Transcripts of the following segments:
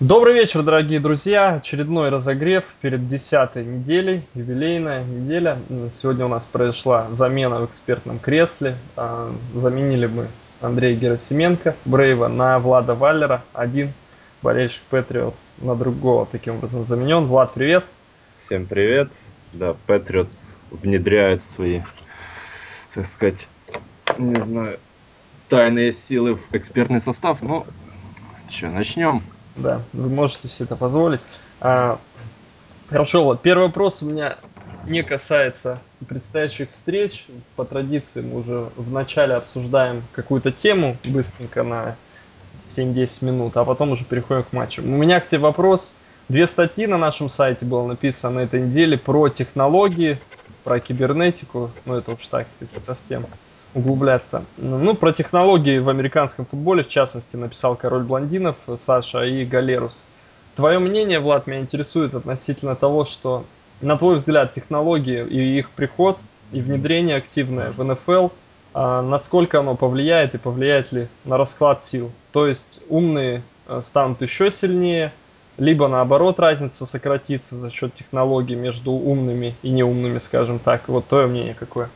Добрый вечер, дорогие друзья. Очередной разогрев перед десятой неделей, юбилейная неделя. Сегодня у нас произошла замена в экспертном кресле. А, заменили мы Андрея Герасименко, Брейва, на Влада Валлера. Один болельщик Патриотс на другого таким образом заменен. Влад, привет. Всем привет. Да, Патриотс внедряет свои, так сказать, не знаю, тайные силы в экспертный состав. Ну, что, начнем. Да, вы можете себе это позволить. А, хорошо, вот первый вопрос у меня не касается предстоящих встреч. По традиции мы уже в начале обсуждаем какую-то тему быстренько на 7-10 минут, а потом уже переходим к матчу. У меня к тебе вопрос. Две статьи на нашем сайте было написано на этой неделе про технологии, про кибернетику. Ну, это уж так, совсем углубляться. Ну, про технологии в американском футболе, в частности, написал король блондинов Саша и Галерус. Твое мнение, Влад, меня интересует относительно того, что, на твой взгляд, технологии и их приход и внедрение активное в НФЛ, а, насколько оно повлияет и повлияет ли на расклад сил? То есть умные а, станут еще сильнее, либо наоборот разница сократится за счет технологий между умными и неумными, скажем так. Вот твое мнение какое?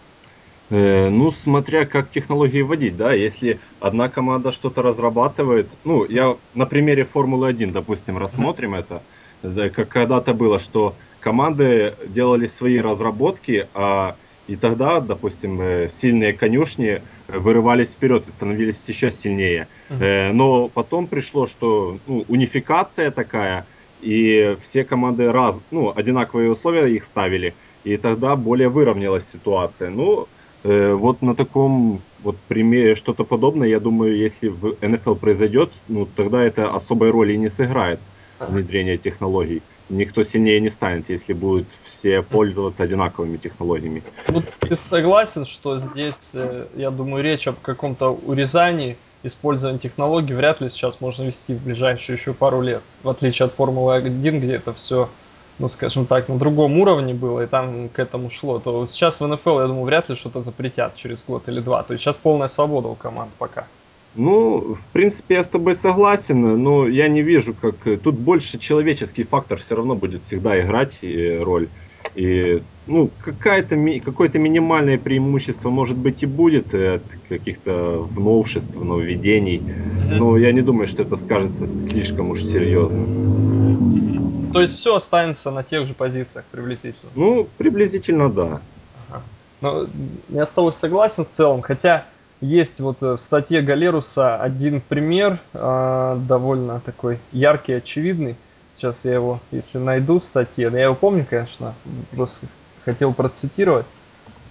Э, ну, смотря как технологии вводить, да, если одна команда что-то разрабатывает, ну, я на примере Формулы-1, допустим, рассмотрим это, как когда-то было, что команды делали свои разработки, а и тогда, допустим, э, сильные конюшни вырывались вперед и становились еще сильнее. Uh-huh. Но потом пришло, что ну, унификация такая, и все команды раз, ну, одинаковые условия их ставили, и тогда более выровнялась ситуация. Ну, вот на таком вот примере что-то подобное, я думаю, если в НФЛ произойдет, ну тогда это особой роли не сыграет внедрение технологий. Никто сильнее не станет, если будут все пользоваться одинаковыми технологиями. Ну, ты согласен, что здесь, э, я думаю, речь об каком-то урезании использования технологий вряд ли сейчас можно вести в ближайшие еще пару лет, в отличие от Формулы-1, где это все ну, скажем так, на другом уровне было, и там к этому шло, то сейчас в НФЛ, я думаю, вряд ли что-то запретят через год или два. То есть сейчас полная свобода у команд пока. Ну, в принципе, я с тобой согласен, но я не вижу, как тут больше человеческий фактор все равно будет всегда играть роль. И ну, какая-то, какое-то минимальное преимущество, может быть, и будет от каких-то новшеств, нововведений. Но я не думаю, что это скажется слишком уж серьезно. То есть все останется на тех же позициях приблизительно? Ну, приблизительно да. Ага. Но я с тобой согласен в целом, хотя есть вот э, в статье Галеруса один пример, э, довольно такой яркий, очевидный. Сейчас я его, если найду в статье, я его помню, конечно, просто хотел процитировать.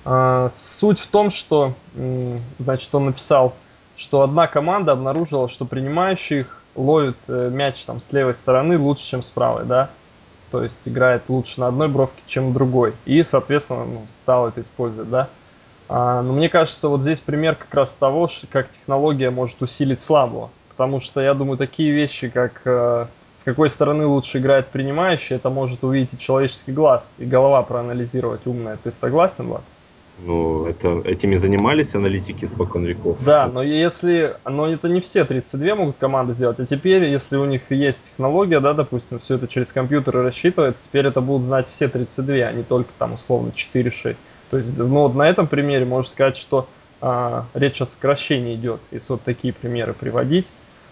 Э, суть в том, что, э, значит, он написал, что одна команда обнаружила, что принимающих ловит э, мяч там с левой стороны лучше, чем с правой, да. То есть играет лучше на одной бровке, чем на другой. И, соответственно, ну, стал это использовать, да. А, но мне кажется, вот здесь пример как раз того, как технология может усилить слабого. Потому что я думаю, такие вещи, как э, с какой стороны лучше играет принимающий, это может увидеть и человеческий глаз, и голова проанализировать умная. Ты согласен, Влад? Ну, это, этими занимались аналитики спокон веков. Да, но если, но это не все 32 могут команды сделать, а теперь, если у них есть технология, да, допустим, все это через компьютеры рассчитывается, теперь это будут знать все 32, а не только там условно 4-6. То есть, ну вот на этом примере можно сказать, что а, речь о сокращении идет, если вот такие примеры приводить.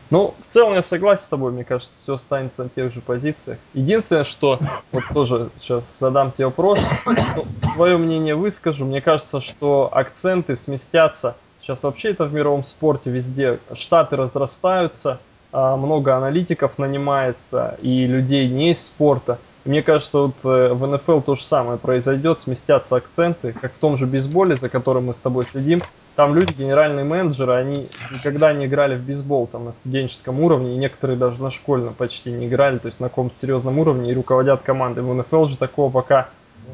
Ну, в целом я согласен с тобой, мне кажется, все останется на тех же позициях. Единственное, что, вот тоже сейчас задам тебе вопрос, ну, свое мнение выскажу. Мне кажется, что акценты сместятся. Сейчас вообще это в мировом спорте везде. Штаты разрастаются, а, много аналитиков нанимается и людей не из спорта. Мне кажется, вот э, в НФЛ то же самое произойдет, сместятся акценты, как в том же бейсболе, за которым мы с тобой следим. Там люди, генеральные менеджеры, они никогда не играли в бейсбол там на студенческом уровне, и некоторые даже на школьном почти не играли, то есть на каком-то серьезном уровне и руководят командой. В НФЛ же такого пока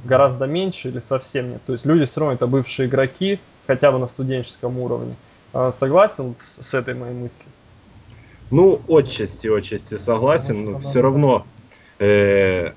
гораздо меньше или совсем нет. То есть люди все равно это бывшие игроки, хотя бы на студенческом уровне. А, согласен с, с этой моей мыслью? Ну, отчасти, отчасти согласен, но все равно э,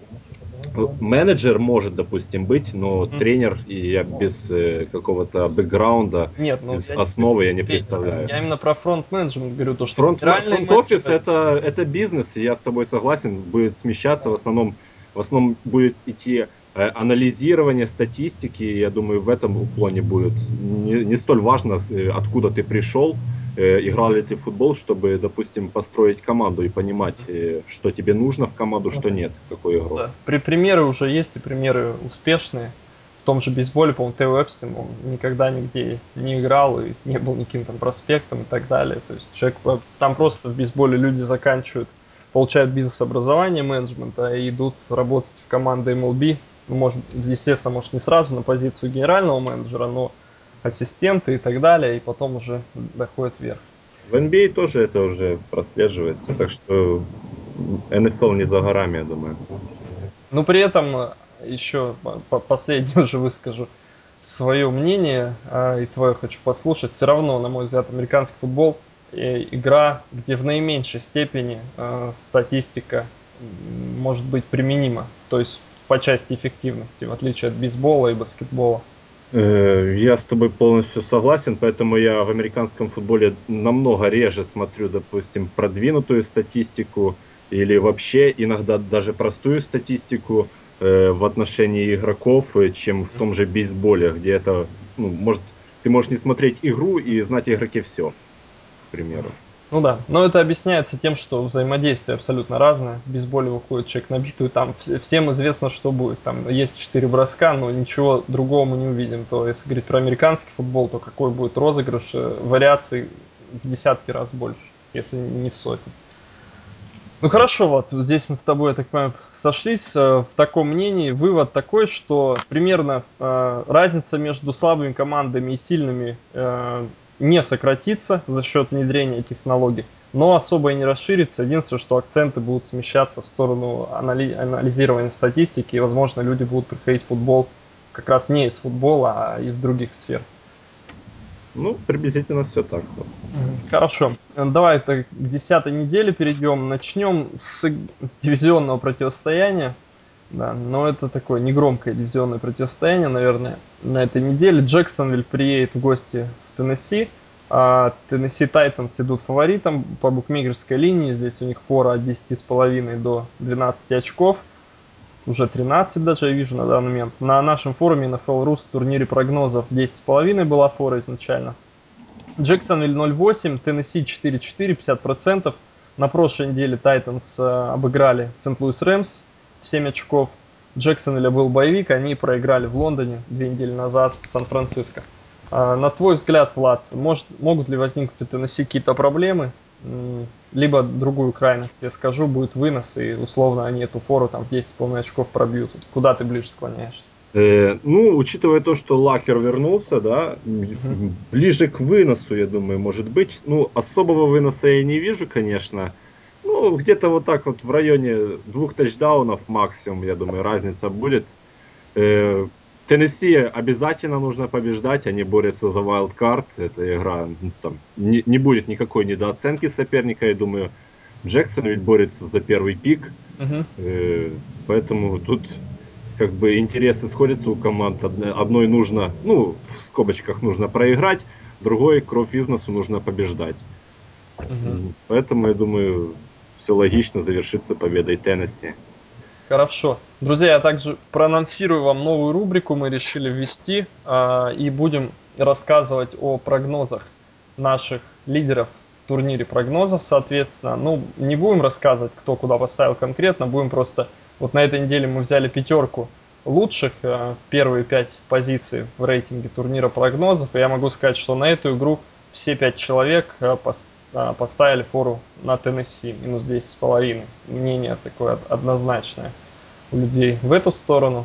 менеджер может, допустим, быть, но mm-hmm. тренер и я без э, какого-то бэкграунда, Нет, ну, без я основы не, я не представляю. Я именно про фронт-менеджмент говорю, то, что фронт, фронт-офис это, это бизнес, и я с тобой согласен, будет смещаться, в основном, в основном будет идти э, анализирование статистики, я думаю, в этом плане будет не, не столь важно, э, откуда ты пришел, играл ли ты в футбол, чтобы, допустим, построить команду и понимать, э, что тебе нужно в команду, что нет, какой игрок. Да. При, примеры уже есть, и примеры успешные. В том же бейсболе, по-моему, Тео Эпстин, он никогда нигде не играл и не был никаким там проспектом и так далее. То есть человек, там просто в бейсболе люди заканчивают, получают бизнес-образование менеджмента и идут работать в команды MLB. Может, естественно, может не сразу на позицию генерального менеджера, но ассистенты и так далее, и потом уже доходит вверх. В NBA тоже это уже прослеживается, так что NFL не за горами, я думаю. Ну, при этом э, еще последнее уже выскажу свое мнение, а, и твое хочу послушать. Все равно, на мой взгляд, американский футбол э, игра, где в наименьшей степени э, статистика может быть применима, то есть по части эффективности, в отличие от бейсбола и баскетбола. Э, я с тобой полностью согласен, поэтому я в американском футболе намного реже смотрю, допустим, продвинутую статистику или вообще иногда даже простую статистику э, в отношении игроков, э, чем в том же бейсболе, где это, ну, может, ты можешь не смотреть игру и знать игроке все, к примеру. Ну да, но это объясняется тем, что взаимодействие абсолютно разное. В бейсболе выходит человек на битую, там всем известно, что будет. Там есть четыре броска, но ничего другого мы не увидим. То если говорить про американский футбол, то какой будет розыгрыш, э, вариаций в десятки раз больше, если не в сотни. Ну хорошо, вот здесь мы с тобой, я так понимаю, сошлись э, в таком мнении. Вывод такой, что примерно э, разница между слабыми командами и сильными э, не сократится за счет внедрения технологий, но особо и не расширится. Единственное, что акценты будут смещаться в сторону анализ анализирования статистики, и, возможно, люди будут приходить в футбол как раз не из футбола, а из других сфер. Ну, приблизительно все так. Вот. Хорошо. Давай к десятой неделе перейдем. Начнем с, с дивизионного противостояния. Да, но это такое негромкое дивизионное противостояние, наверное, на этой неделе. Джексонвиль приедет в гости Теннесси. А Теннесси Тайтанс идут фаворитом по букмекерской линии. Здесь у них фора от 10,5 до 12 очков. Уже 13 даже я вижу на данный момент. На нашем форуме на FLRus в турнире прогнозов 10,5 была фора изначально. Джексонвиль 0,8, Теннесси 4,4, 50%. На прошлой неделе Тайтанс э, обыграли Сент-Луис Рэмс 7 очков. Джексонвилля был боевик, они проиграли в Лондоне две недели назад Сан-Франциско. А, на твой взгляд, Влад, может, могут ли возникнуть у Теннесси какие-то проблемы? Либо другую крайность, я скажу, будет вынос, и условно они эту фору там в 10 полных очков пробьют. Куда ты ближе склоняешься? Э, ну, учитывая то, что Лакер вернулся, да, угу. ближе к выносу, я думаю, может быть. Ну, особого выноса я не вижу, конечно. Ну, где-то вот так вот в районе двух тачдаунов максимум, я думаю, разница будет. Э, Теннесси обязательно нужно побеждать, они борются за wildcard. Эта игра ну, там, не, не будет никакой недооценки соперника, я думаю. Джексон ведь борется за первый пик. Uh-huh. Э, поэтому тут как бы интересы сходятся у команд. Одной нужно, ну, в скобочках нужно проиграть, другой кровь бизнесу нужно побеждать. Uh-huh. Поэтому, я думаю, все логично завершится победой Теннесси. Хорошо. Друзья, я также проанонсирую вам новую рубрику, мы решили ввести, э, и будем рассказывать о прогнозах наших лидеров в турнире прогнозов, соответственно. Ну, не будем рассказывать, кто куда поставил конкретно, будем просто... Вот на этой неделе мы взяли пятерку лучших, э, первые пять позиций в рейтинге турнира прогнозов, и я могу сказать, что на эту игру все пять человек э, а, поставили фору на Теннесси, минус 10,5. Мнение такое однозначное у людей в эту сторону.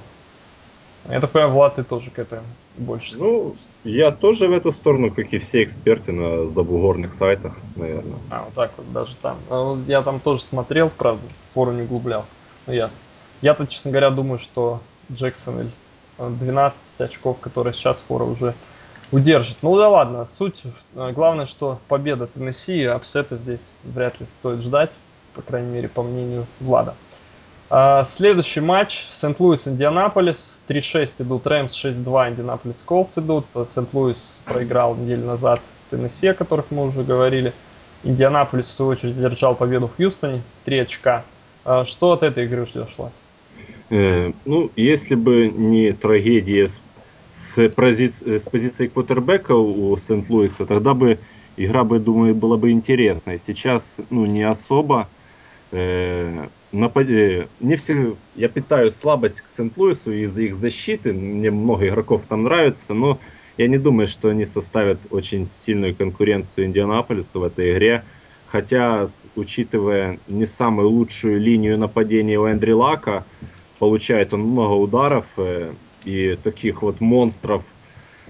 Я так понимаю, Влад, ты тоже к этому больше. Ну, я тоже в эту сторону, как и все эксперты на забугорных сайтах, наверное. А, вот так вот, даже там. А я там тоже смотрел, правда, фору не углублялся. Ну, ясно. Я-то, честно говоря, думаю, что Джексон 12 очков, которые сейчас фора уже удержит. Ну да ладно, суть, э, главное, что победа Теннесси, upset а здесь вряд ли стоит ждать, по крайней мере, по мнению Влада. А, следующий матч Сент-Луис Индианаполис. 3-6 идут Рэмс, 6-2 Индианаполис Колдс идут. Сент-Луис проиграл неделю назад Теннесси, о которых мы уже говорили. Индианаполис, в свою очередь, держал победу в Хьюстоне в 3 очка. А, что от этой игры ждешь, Влад? Э, ну, если бы не трагедия с, с, пози, с позиции квотербека у Сент-Луиса, тогда бы игра бы, думаю, была бы интересной. Сейчас, ну, не особо. Э, напад... Не все... Я питаю слабость к Сент-Луису из-за их защиты. Мне много игроков там нравится, но я не думаю, что они составят очень сильную конкуренцию Индианаполису в этой игре. Хотя, учитывая не самую лучшую линию нападения у Эндри Лака, получает он много ударов э, и таких вот монстров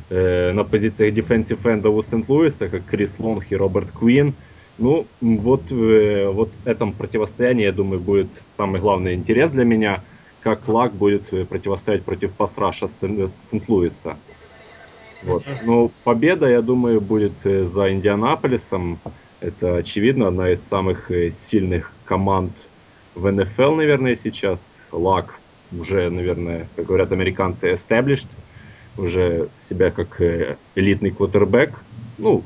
э, на позициях defensive энда у Сент-Луиса, как Крис Лонг и Роберт Куин – ну, вот, э, вот этом противостоянии, я думаю, будет самый главный интерес для меня, как Лак будет э, противостоять против пасраша Сент-Луиса. Вот. Но победа, я думаю, будет э, за Индианаполисом. Это, очевидно, одна из самых э, сильных команд в НФЛ, наверное, сейчас. Лак уже, наверное, как говорят американцы, established, уже себя как элитный квотербек. Ну,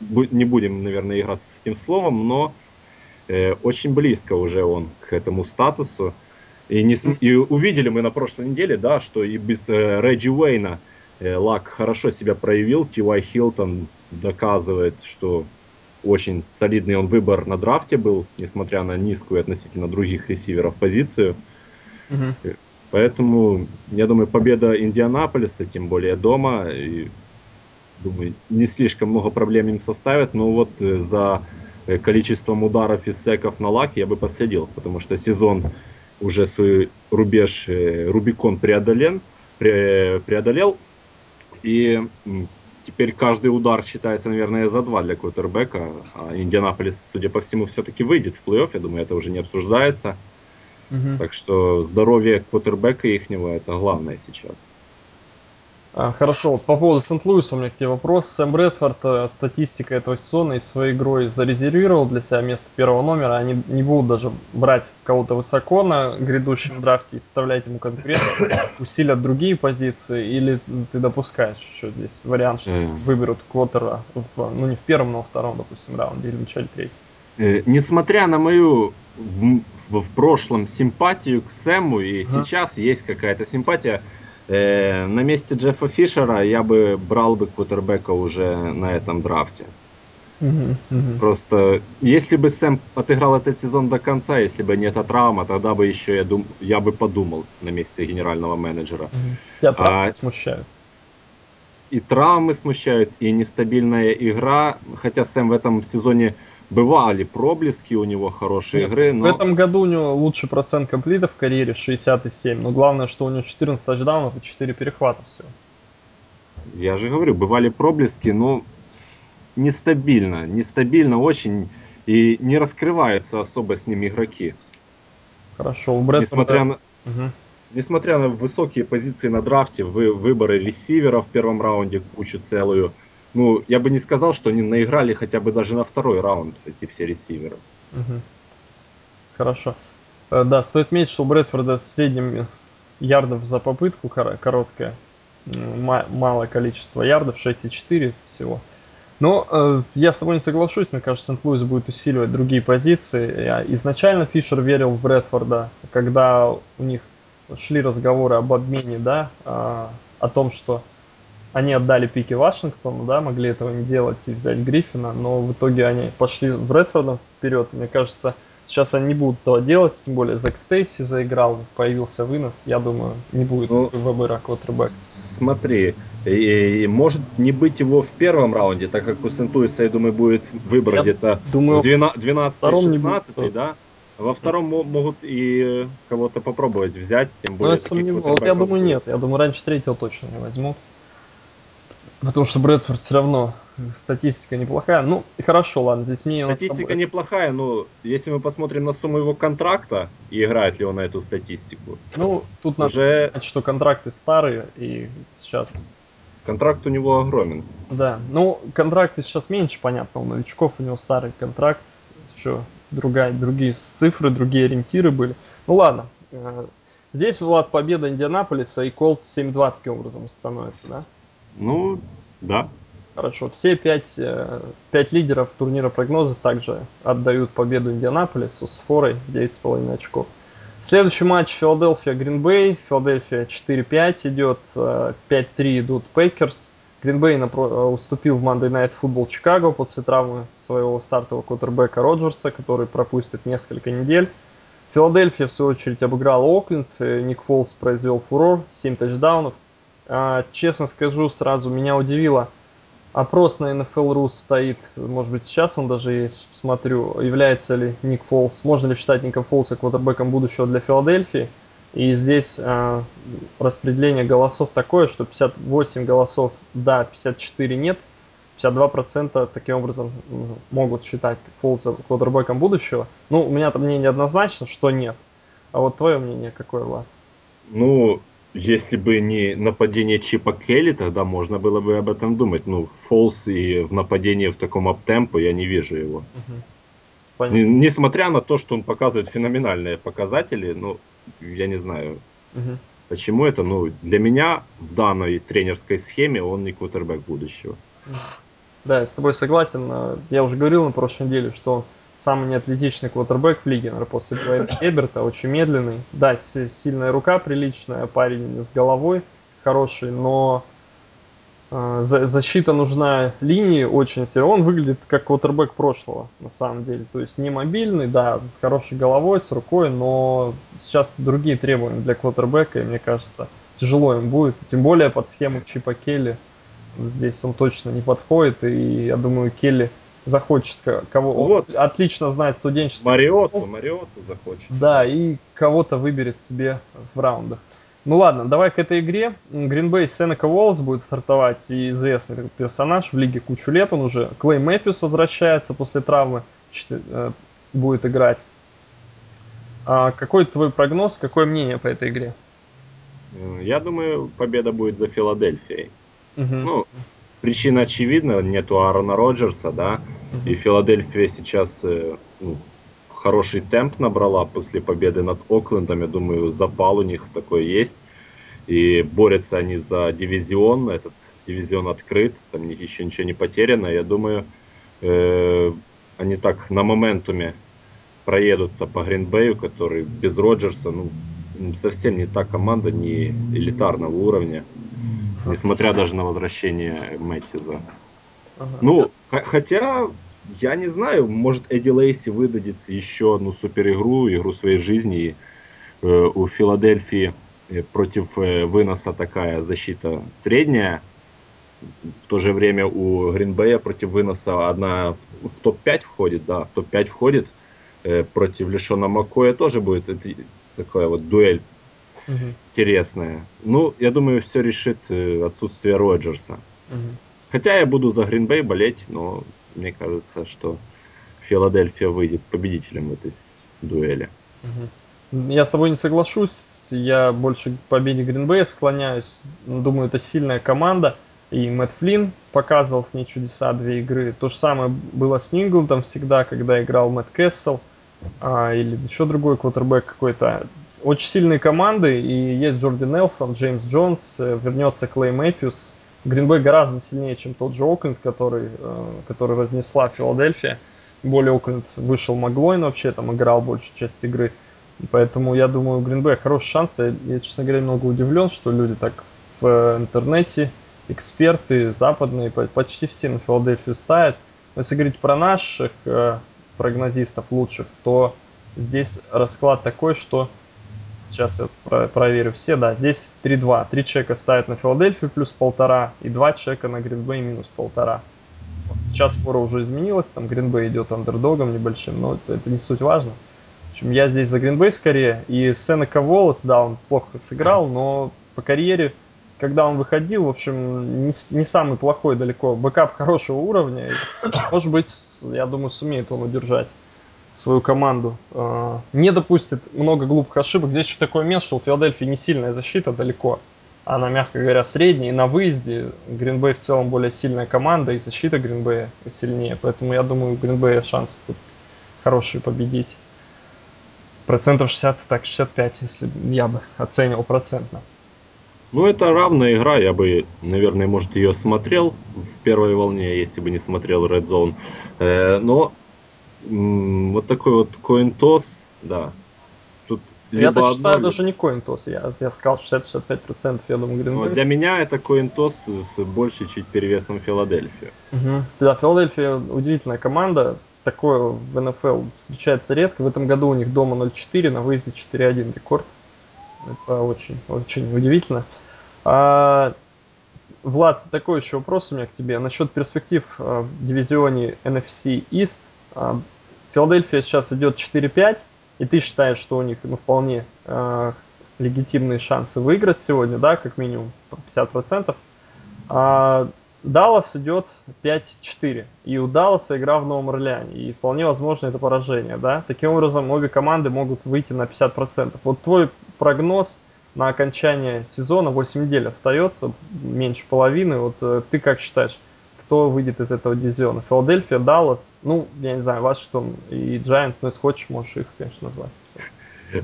не будем, наверное, играться с этим словом, но э, очень близко уже он к этому статусу. И, не, и увидели мы на прошлой неделе, да, что и без э, Реджи Уэйна э, Лак хорошо себя проявил. Тивай Хилтон доказывает, что очень солидный он выбор на драфте был, несмотря на низкую относительно других ресиверов позицию. Угу. Поэтому, я думаю, победа Индианаполиса, тем более дома, и думаю, не слишком много проблем им составит, но вот э, за э, количеством ударов и секов на лак я бы последил, потому что сезон уже свой рубеж, Рубикон преодолен, преодолел, и теперь каждый удар считается, наверное, за два для квотербека, а Индианаполис, судя по всему, все-таки выйдет в плей-офф, я думаю, это уже не обсуждается. Угу. Так что здоровье квотербека ихнего это главное сейчас. А, хорошо, вот по поводу Сент-Луиса у меня к тебе вопрос. Сэм Брэдфорд э, статистика этого сезона и своей игрой зарезервировал для себя место первого номера. Они не будут даже брать кого-то высоко на грядущем драфте и составлять ему конкуренцию, усилят другие позиции, или ты допускаешь еще здесь вариант, что выберут Квотера, в, ну не в первом, но во втором, допустим, раунде или в начале третьего? Э, несмотря на мою в, в, в прошлом симпатию к Сэму, и ага. сейчас есть какая-то симпатия, Э, на месте Джеффа Фишера я бы брал бы квотербека уже на этом драфте. Uh-huh, uh-huh. Просто если бы Сэм отыграл этот сезон до конца, если бы не эта травма, тогда бы еще я, дум, я бы подумал на месте генерального менеджера. Uh-huh. Тебя травмы а, смущают? И травмы смущают, и нестабильная игра. Хотя Сэм в этом сезоне бывали проблески у него хорошие Нет, игры. Но... В этом году у него лучший процент комплитов в карьере 67. Но главное, что у него 14 тачдаунов и 4 перехвата всего. Я же говорю, бывали проблески, но нестабильно. Нестабильно очень. И не раскрываются особо с ним игроки. Хорошо, у Брэдфорда... Несмотря на... Угу. Несмотря на высокие позиции на драфте, вы, выборы ресивера в первом раунде, кучу целую, ну, я бы не сказал, что они наиграли хотя бы даже на второй раунд эти все ресиверы. Угу. Хорошо. Э, да, стоит метить, что у Брэдфорда в среднем ярдов за попытку короткое. Малое количество ярдов, 6,4 всего. Но э, я с тобой не соглашусь, мне кажется, Сент-Луис будет усиливать другие позиции. Я, изначально Фишер верил в Брэдфорда, когда у них шли разговоры об обмене, да, э, о том, что они отдали пики Вашингтону, да, могли этого не делать и взять Гриффина, но в итоге они пошли в Редфордом вперед, и мне кажется, сейчас они не будут этого делать, тем более Зак Стейси заиграл, появился вынос, я думаю, не будет ну, выбора квотербек. Смотри, и, и может не быть его в первом раунде, так как у Сентуиса, я думаю, будет выбор где-то думаю, 12-16, да? Во втором могут и кого-то попробовать взять, тем более. Ну, я, сомнев... я думаю, нет. Я думаю, раньше третьего точно не возьмут. Потому что Брэдфорд все равно статистика неплохая. Ну, хорошо, ладно, здесь мне... Статистика тобой... неплохая, но если мы посмотрим на сумму его контракта и играет ли он на эту статистику. Ну, тут уже... надо сказать, что контракты старые, и сейчас... Контракт у него огромен. Да, ну, контракты сейчас меньше, понятно, у новичков у него старый контракт, еще другая, другие цифры, другие ориентиры были. Ну ладно. Э, здесь, Влад, победа Индианаполиса и Колтс 7-2 таким образом становится, да? Ну, да. Хорошо. Все пять, э, пять лидеров турнира прогнозов также отдают победу Индианаполису с форой 9,5 очков. Следующий матч Филадельфия Гринбей. Филадельфия 4-5 идет, 5-3 идут Пейкерс. Гринбей уступил в Monday Night Football Чикаго после травмы своего стартового квотербека Роджерса, который пропустит несколько недель. Филадельфия, в свою очередь, обыграла Окленд. Ник Фолс произвел фурор, 7 тачдаунов. А, честно скажу, сразу меня удивило. Опрос на NFL.ru стоит, может быть, сейчас он даже есть, смотрю, является ли Ник Фолс, можно ли считать Ника Фолса квотербеком будущего для Филадельфии. И здесь э, распределение голосов такое, что 58 голосов да, 54 нет. 52% таким образом могут считать Фолза квотербеком будущего. Ну, у меня там мнение однозначно, что нет. А вот твое мнение какое, Влад? Ну, если бы не нападение Чипа Келли, тогда можно было бы об этом думать. Ну, Фолс и в нападении в таком аптемпо я не вижу его. Угу. Несмотря на то, что он показывает феноменальные показатели, ну, я не знаю, угу. почему это. Ну, для меня в данной тренерской схеме он не квотербек будущего. Да, я с тобой согласен. Я уже говорил на прошлой неделе, что самый неатлетичный квотербек в лиге, наверное, после Эберта, очень медленный. Да, сильная рука приличная, парень с головой хороший, но э, защита нужна линии очень сильно. Он выглядит как квотербек прошлого, на самом деле. То есть не мобильный, да, с хорошей головой, с рукой, но сейчас другие требования для квотербека, и мне кажется, тяжело им будет. Тем более под схему Чипа Келли. Здесь он точно не подходит, и я думаю, Келли захочет кого вот. Он отлично знает студенческий Мариоту, Мариоту захочет. Да, и кого-то выберет себе в раундах. Ну ладно, давай к этой игре. Гринбей Сенека Уоллс будет стартовать, и известный персонаж в лиге кучу лет, он уже. Клей Мэфьюс возвращается после травмы, э, будет играть. А какой твой прогноз, какое мнение по этой игре? Я думаю, победа будет за Филадельфией. Угу. Ну, причина очевидна, нету Аарона Роджерса, да, и Филадельфия сейчас э, ну, хороший темп набрала после победы над Оклендом, я думаю, запал у них такой есть, и борются они за дивизион, этот дивизион открыт, там еще ничего не потеряно, я думаю, э, они так на моментуме проедутся по Гринбею, который без Роджерса, ну, совсем не та команда, не элитарного уровня несмотря даже на возвращение Мэтьюза. Ага. Ну, хотя, я не знаю, может Эдди Лейси выдадет еще одну супер игру, своей жизни. И, э, у Филадельфии э, против э, выноса такая защита средняя. В то же время у Гринбея против выноса одна в топ-5 входит, да, в топ-5 входит. Э, против Лешона Макоя тоже будет это, такая вот дуэль угу. интересная. Ну, я думаю, все решит э, отсутствие Роджерса. Угу. Хотя я буду за Гринбей болеть, но мне кажется, что Филадельфия выйдет победителем в этой дуэли. Угу. Я с тобой не соглашусь. Я больше к победе Гринбея склоняюсь. Думаю, это сильная команда. И Мэтт Флинн показывал с ней чудеса две игры. То же самое было с Нинглдом всегда, когда играл Мэтт Кессел а, или еще другой квотербек какой-то. Очень сильные команды, и есть Джорди Нелсон, Джеймс Джонс, э, вернется Клей Мэтьюс. Гринбей гораздо сильнее, чем тот же Окленд, который, э, который разнесла Филадельфия. Более Окленд вышел Маглойн вообще, там играл большую часть игры. Поэтому я думаю, у Гринбея хороший шанс. Я, я, честно говоря, немного удивлен, что люди так в э, интернете, эксперты западные, почти все на Филадельфию ставят. Если говорить про наших прогнозистов лучших, то здесь расклад такой, что сейчас я про проверю все, да, здесь 3-2. Три чека ставят на Филадельфию плюс полтора и два чека на Гринбей минус полтора. Вот сейчас фора уже изменилась, там Гринбей идет андердогом небольшим, но это, это не суть важно. В общем, я здесь за Гринбей скорее. И Сенека Уоллес, да, он плохо сыграл, но по карьере когда он выходил, в общем, не, не самый плохой далеко. Backup хорошего уровня. Может быть, я думаю, сумеет он удержать свою команду. А, не допустит много глупых ошибок. Здесь еще такой момент, что у Филадельфии не сильная защита далеко. Она, мягко говоря, средняя. И на выезде Гринбей в целом более сильная команда, и защита Гринбея сильнее. Поэтому я думаю, у Гринбея шанс тут хорошие победить. Процентов 60, так 65, если я бы оценивал процентно. Ну, это равная игра, я бы, наверное, может, ее смотрел в первой волне, если бы не смотрел Red Zone. Э, но вот такой вот коинтос, да. Тут я так считаю, одно, даже не коинтос. Я, я сказал 60-65%, я думаю, Гринбей. Для меня это коинтос с большей чуть перевесом Филадельфия. Угу. Да, Филадельфия удивительная команда. Такое в НФЛ встречается редко. В этом году у них дома 0-4, на выезде 4-1 рекорд. Это очень, очень удивительно. А, Влад, такой еще вопрос у меня к тебе. Насчет перспектив а, в дивизионе NFC East. А, Филадельфия сейчас идет 4-5, и ты считаешь, что у них ну, вполне а, легитимные шансы выиграть сегодня, да, как минимум 50%. А Даллас идет 5-4. И у Далласа игра в Новом Орлеане. И вполне возможно это поражение, да. Таким образом, обе команды могут выйти на 50%. Вот твой прогноз на окончание сезона, 8 недель остается, меньше половины. Вот э, ты как считаешь, кто выйдет из этого дивизиона? Филадельфия, Даллас, ну, я не знаю, Вашингтон и Giants, но если хочешь, можешь их, конечно, назвать.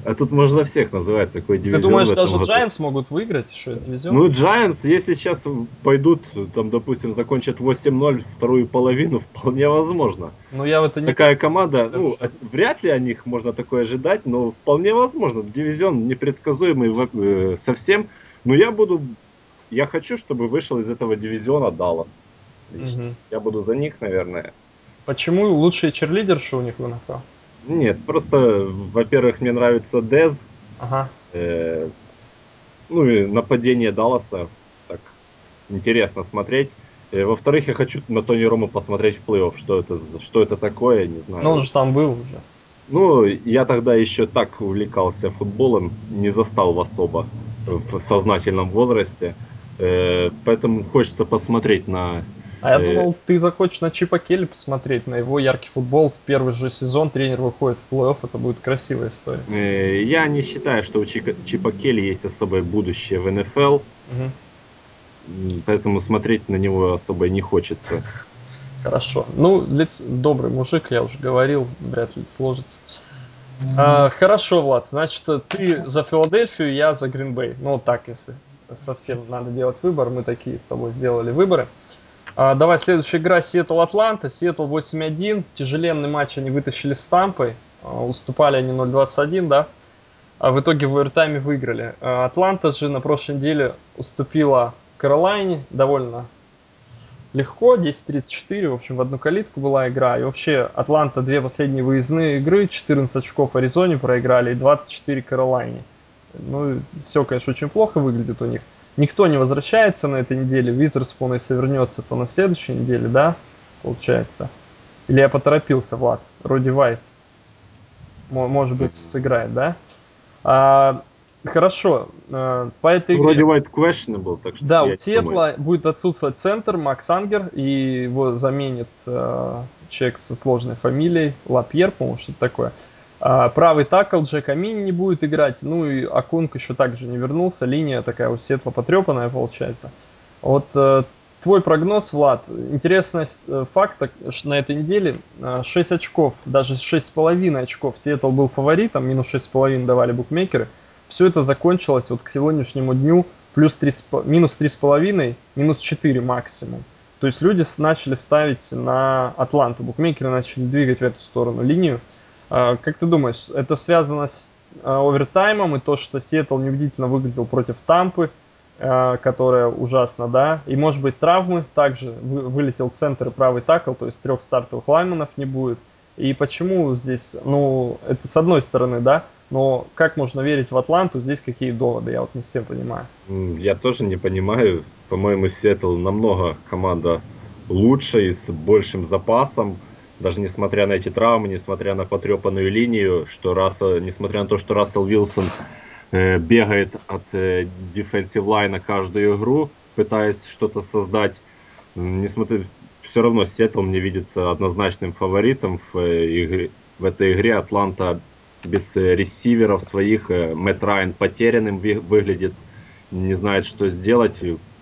А тут можно всех называть такой дивизион. Ты думаешь, даже году. Giants могут выиграть еще дивизион? Ну, Giants, если сейчас пойдут, там, допустим, закончат 8-0 вторую половину, вполне возможно. Ну, я в это не Такая команда, ну, вряд ли о них можно такое ожидать, но вполне возможно. Дивизион непредсказуемый э, совсем. Но я буду, я хочу, чтобы вышел из этого дивизиона Даллас. Угу. Я буду за них, наверное. Почему лучшие черлидерши у них в НФЛ? Нет, просто, во-первых, мне нравится Дез. Ага. Э, ну и нападение Далласа. Так, интересно смотреть. Э, во-вторых, я хочу на Тони Рома посмотреть в плей-офф, что это, что это такое, не знаю. Ну, он же там был уже. Ну, я тогда еще так увлекался футболом, не застал особо в сознательном возрасте. Э, поэтому хочется посмотреть на а я э, думал, ты захочешь на Чипа Келли посмотреть, на его яркий футбол. В первый же сезон тренер выходит в плей-офф, это будет красивая история. Э, я не считаю, что у Чипа Келли есть особое будущее в НФЛ. Угу. Поэтому смотреть на него особо не хочется. Хорошо. Ну, лиц... добрый мужик, я уже говорил, вряд ли сложится. А, хорошо, Влад. Значит, ты за Филадельфию, я за Гринбей. Ну, так, если совсем надо делать выбор, мы такие с тобой сделали выборы. А, давай, следующая игра Сиэтл-Атланта. Сиэтл 8-1. Тяжеленный матч они вытащили с Тампой. А, уступали они 0-21, да. А в итоге в овертайме выиграли. А, Атланта же на прошлой неделе уступила Каролайне довольно легко, 10-34, в общем, в одну калитку была игра. И вообще Атланта две последние выездные игры, 14 очков Аризоне проиграли и 24 Каролайне. Ну, все, конечно, очень плохо выглядит у них никто не возвращается на этой неделе, Визерспун, если вернется, то на следующей неделе, да, получается. Или я поторопился, Влад, Роди Вайт, может быть, сыграет, да? А, хорошо, а, по этой игре... Роди Вайт questionable, так что Да, у Сиэтла будет отсутствовать центр Макс Ангер, и его заменит а, человек со сложной фамилией, Лапьер, по-моему, что-то такое. А, правый такл Джек Амин не будет играть. Ну и Акунг еще также не вернулся. Линия такая у Сетла потрепанная получается. Вот э, твой прогноз, Влад. Интересный э, факт на этой неделе. 6 очков, даже 6,5 очков. Сиэтл был фаворитом, минус 6,5 давали букмекеры. Все это закончилось вот к сегодняшнему дню плюс 3, минус 3,5, минус 4 максимум. То есть люди начали ставить на Атланту. Букмекеры начали двигать в эту сторону линию. А, как ты думаешь, это связано с а, овертаймом и то, что Сиэтл неубедительно выглядел против Тампы, а, которая ужасно, да, и может быть травмы, также вылетел центр и правый такл, то есть трех стартовых лайманов не будет. И почему здесь, ну, это с одной стороны, да, но как можно верить в Атланту, здесь какие доводы, я вот не всем понимаю. Я тоже не понимаю, по-моему, Сиэтл намного команда лучше и с большим запасом, даже несмотря на эти травмы, несмотря на потрепанную линию, что Рассел, несмотря на то, что Рассел Вилсон э, бегает от э, defensive лайна каждую игру, пытаясь что-то создать, несмотря, все равно Сеттл мне видится однозначным фаворитом в, э, игре, в этой игре. Атланта без э, ресиверов своих, э, Мэтт Райан потерянным выглядит, не знает, что сделать,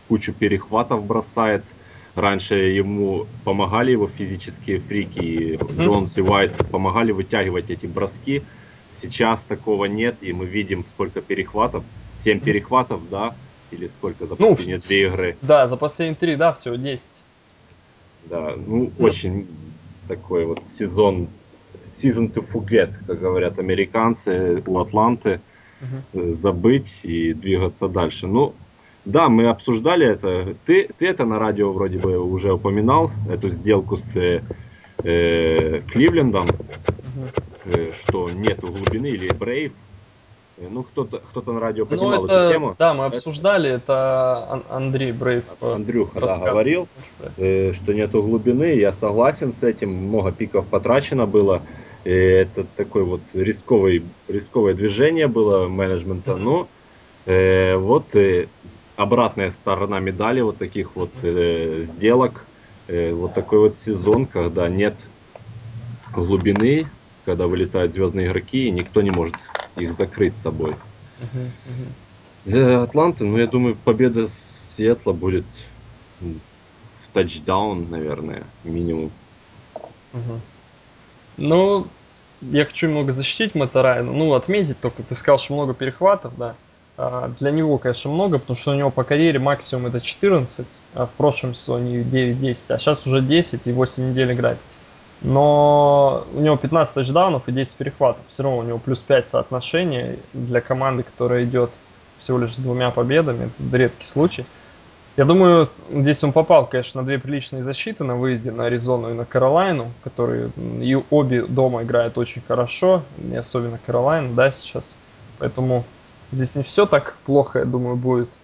кучу перехватов бросает – раньше ему помогали его физические фрики, и Джонс и Уайт помогали вытягивать эти броски. Сейчас такого нет, и мы видим, сколько перехватов. 7 перехватов, да? Или сколько за Ну, последние две игры? Да, за последние три, да, всего 10. Да, ну, очень такой вот сезон, season to forget, как говорят американцы у Атланты, Мгм. э, забыть и двигаться дальше. Ну, да, мы обсуждали это. Ты, ты это на радио вроде бы уже упоминал, эту сделку с э, э, Кливлендом, Мгм. э, что нету глубины или Брейв. Э, Ну, кто-то кто на радио Ну, поднимал эту это, тему. да, мы Это обсуждали, это Ан- Андрей Брейв э, Андрюха, да, говорил. это. э, что нету глубины. Я согласен с этим. Много пиков потрачено было. И это такое вот рисковый, рисковое движение было менеджмента. Но э, вот э, обратная сторона медали вот таких вот э, сделок. Э, вот такой вот сезон, когда нет глубины, когда вылетают звездные игроки, и никто не может их закрыть собой. Для Атланты, ну, я думаю, победа Сиэтла будет в тачдаун, наверное, минимум. Ну, я хочу немного защитить Мэтта Райана. Ну, отметить только, ты сказал, что много перехватов, да. А, Для него, конечно, много, потому что у него по карьере максимум это 14, а в прошлом сезоне 9-10, а сейчас уже 10 и 8 недель играть. Но у него 15 тачдаунов и 10 перехватов. Все равно у него плюс 5 соотношение для команды, которая идет всего лишь с двумя победами. Это редкий случай. Я думаю, здесь он попал, конечно, на две приличные защиты на выезде на Аризону и на Каролайну, которые и обе дома играют очень хорошо, и особенно Каролайна, да, сейчас. Поэтому здесь не все так плохо, я думаю, будет.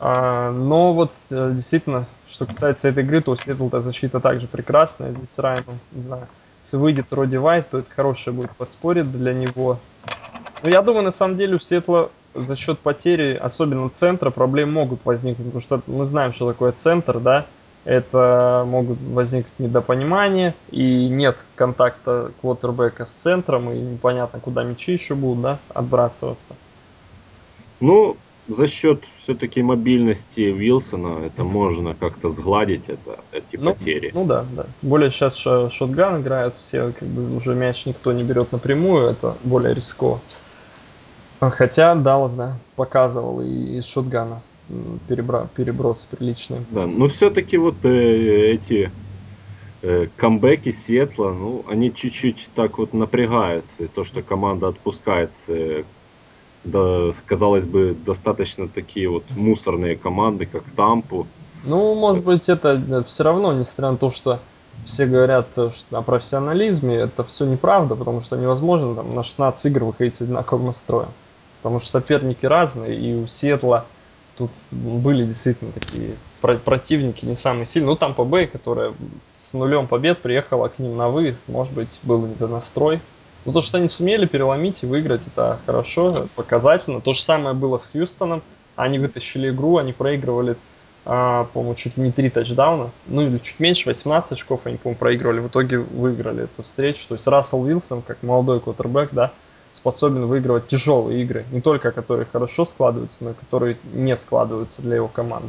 А, но вот э, действительно, что касается этой игры, то у Сиэтл-то защита также прекрасная. Здесь Райан, ну, не знаю, если выйдет Роди Вайт, то это хорошее будет подспорье для него. Ну, я думаю, на самом деле у Сиэтла за счет потери, особенно центра, проблемы могут возникнуть, потому что мы знаем, что такое центр, да, это могут возникнуть недопонимания, и нет контакта квотербека с центром, и непонятно, куда мячи еще будут, да, отбрасываться. Ну, за счет все-таки мобильности Вилсона это можно как-то сгладить это, эти Ну, потери. ну да, да. Тем более сейчас шотган играют все, как бы уже мяч никто не берет напрямую, это более рисково. А Хотя Даллас, да, показывал и из шотгана перебра- перебросы приличные. Да, но все-таки вот э, эти э, камбэки Сиэтла, ну, они чуть-чуть так вот напрягают. И то, что команда отпускает, э, да, казалось бы, достаточно такие вот мусорные команды, как Тампу. Ну, может быть, это все равно, несмотря на то, что все говорят э, что- о профессионализме, это все неправда, потому что невозможно там, на 16 игр выходить с одинаковым настроем. Потому что соперники разные, и у Сиэтла тут были действительно такие про- противники не самые сильные. Ну, там Бэй, которая с нулем побед приехала к ним на выезд, может быть, был недонастрой. Но то, что они сумели переломить и выиграть, это хорошо, показательно. То же самое было с Хьюстоном. Они вытащили игру, они проигрывали а, по-моему, чуть не 3 тачдауна, ну или чуть меньше, 18 очков они, по-моему, проигрывали, в итоге выиграли эту встречу. То есть Рассел Уилсон, как молодой квотербек, да, способен выигрывать тяжелые игры, не только которые хорошо складываются, но и которые не складываются для его команды.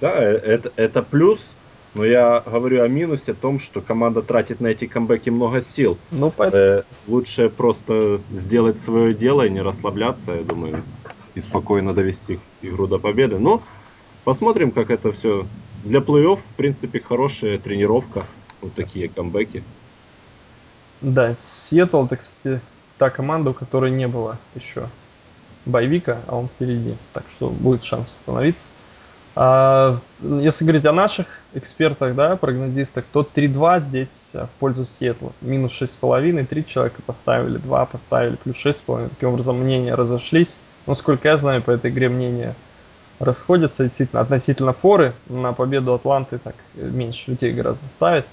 Да, э, это, это плюс, но я говорю о минусе, о том, что команда тратит на эти камбэки много сил. Ну, поэтому, Э, лучше просто сделать свое дело и не расслабляться, я думаю, и спокойно довести игру до победы. Но посмотрим, как это все. Для плей-офф, в принципе, хорошая тренировка. Вот такие камбэки. да, Сиэтл, это, кстати, та команда, у которой не было еще боевика, а он впереди, так что будет шанс восстановиться. А, если говорить о наших экспертах, да, прогнозистах, то 3-2 здесь а, в пользу Сиэтла. Минус 6,5, 3 человека поставили, 2 поставили, плюс 6,5. Таким образом, мнения разошлись. Насколько я знаю, по этой игре мнения расходятся действительно относительно форы. На победу Атланты так меньше людей гораздо ставит.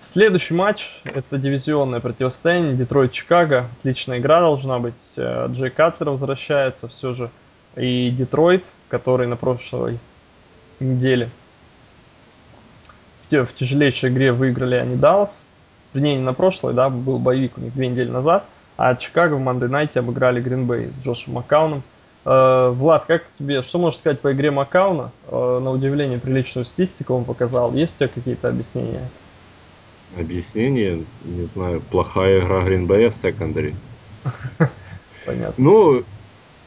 Следующий матч – это дивизионное противостояние Детройт-Чикаго. Отличная игра должна быть. Э, Джей Катлер возвращается все же. И Детройт, который на прошлой неделе в, те- в тяжелейшей игре выиграли они Даллас. Вернее, не на прошлой, да, был боевик у них две недели назад. А Чикаго в Monday Night обыграли Гринбей с Джошем Маккауном. Э, Влад, как тебе, что можешь сказать по игре Маккауна? Э, на удивление приличную статистику он показал. Есть у тебя какие-то объяснения? Объяснение, не знаю, плохая игра Гринбея в secondary. Понятно. Ну,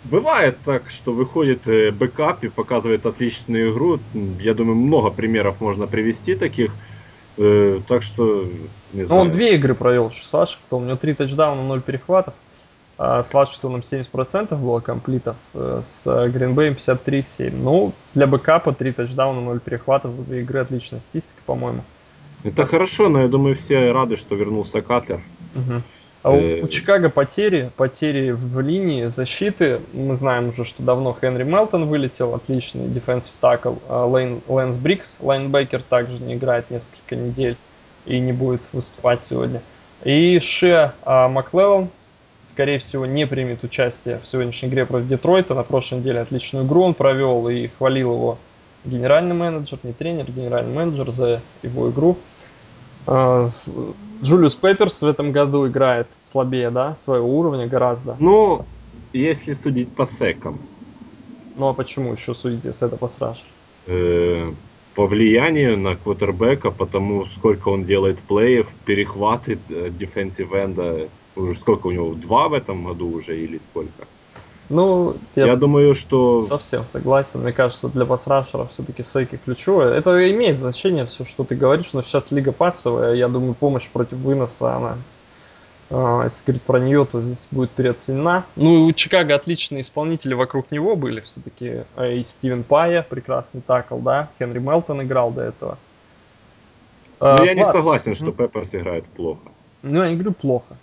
бывает так, что выходит э, backup и показывает отличную игру. Я думаю, много примеров можно привести таких. Э, так что, не знаю. Ну, он две игры провел с Вашингтоном. У него три тачдауна, ноль перехватов. А с Вашингтоном 70% было complete ов, э, с Гринбеем 53-7. Ну, для backup а 3 тачдауна, 0 перехватов за две игры. Отличная статистика, по-моему. Это хорошо, но я думаю, все рады, что вернулся Катлер. Угу. А у, э, у Чикаго потери, потери в линии защиты. Мы знаем уже, что давно Хенри Мелтон вылетел, отличный defensive tackle. А Лейн, Лэнс Бриггс, linebacker, также не играет несколько недель и не будет выступать сегодня. И Ше а, Маклеллан, скорее всего, не примет участие в сегодняшней игре против Детройта. На прошлой неделе отличную игру он провел и хвалил его генеральный менеджер, не тренер, генеральный менеджер за его игру. А, Джулиус Пепперс в этом году играет слабее, да, своего уровня гораздо. Ну, если судить по секам. Ну а почему еще судите, если это пассаж? Э, по влиянию на квотербека, потому сколько он делает плеев, перехваты дефенсив энда. Уже сколько у него? Два в этом году уже или сколько? Ну, я, я думаю, что... Совсем согласен. Мне кажется, для пасрашера все-таки сейки ключевое. Это имеет значение все, что ты говоришь, но сейчас лига пассовая. Я думаю, помощь против выноса, она а, если говорить про нее, то здесь будет переоценена. Ну и у Чикаго отличные исполнители вокруг него были все-таки. А и Стивен Пайя, прекрасный такл, да. Хенри Мелтон играл до этого. Ну, а, я Влад. не согласен, что Пепперс играет плохо. Ну, я не говорю плохо.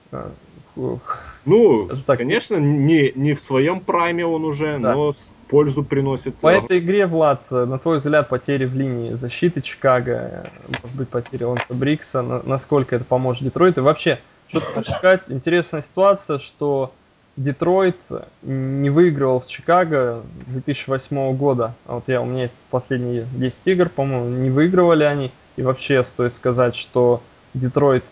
Ну, так, конечно, не, не в своем прайме он уже, да. но пользу приносит. По этой игре, Влад, на твой взгляд, потери в линии защиты Чикаго, может быть, потери Ланса Брикса, на, насколько это поможет Детройту? И вообще, что ты хочешь сказать? Интересная ситуация, что Детройт не выигрывал в Чикаго с 2008 года. А вот я, у меня есть последние 10 игр, по-моему, не выигрывали они. И вообще стоит сказать, что Детройт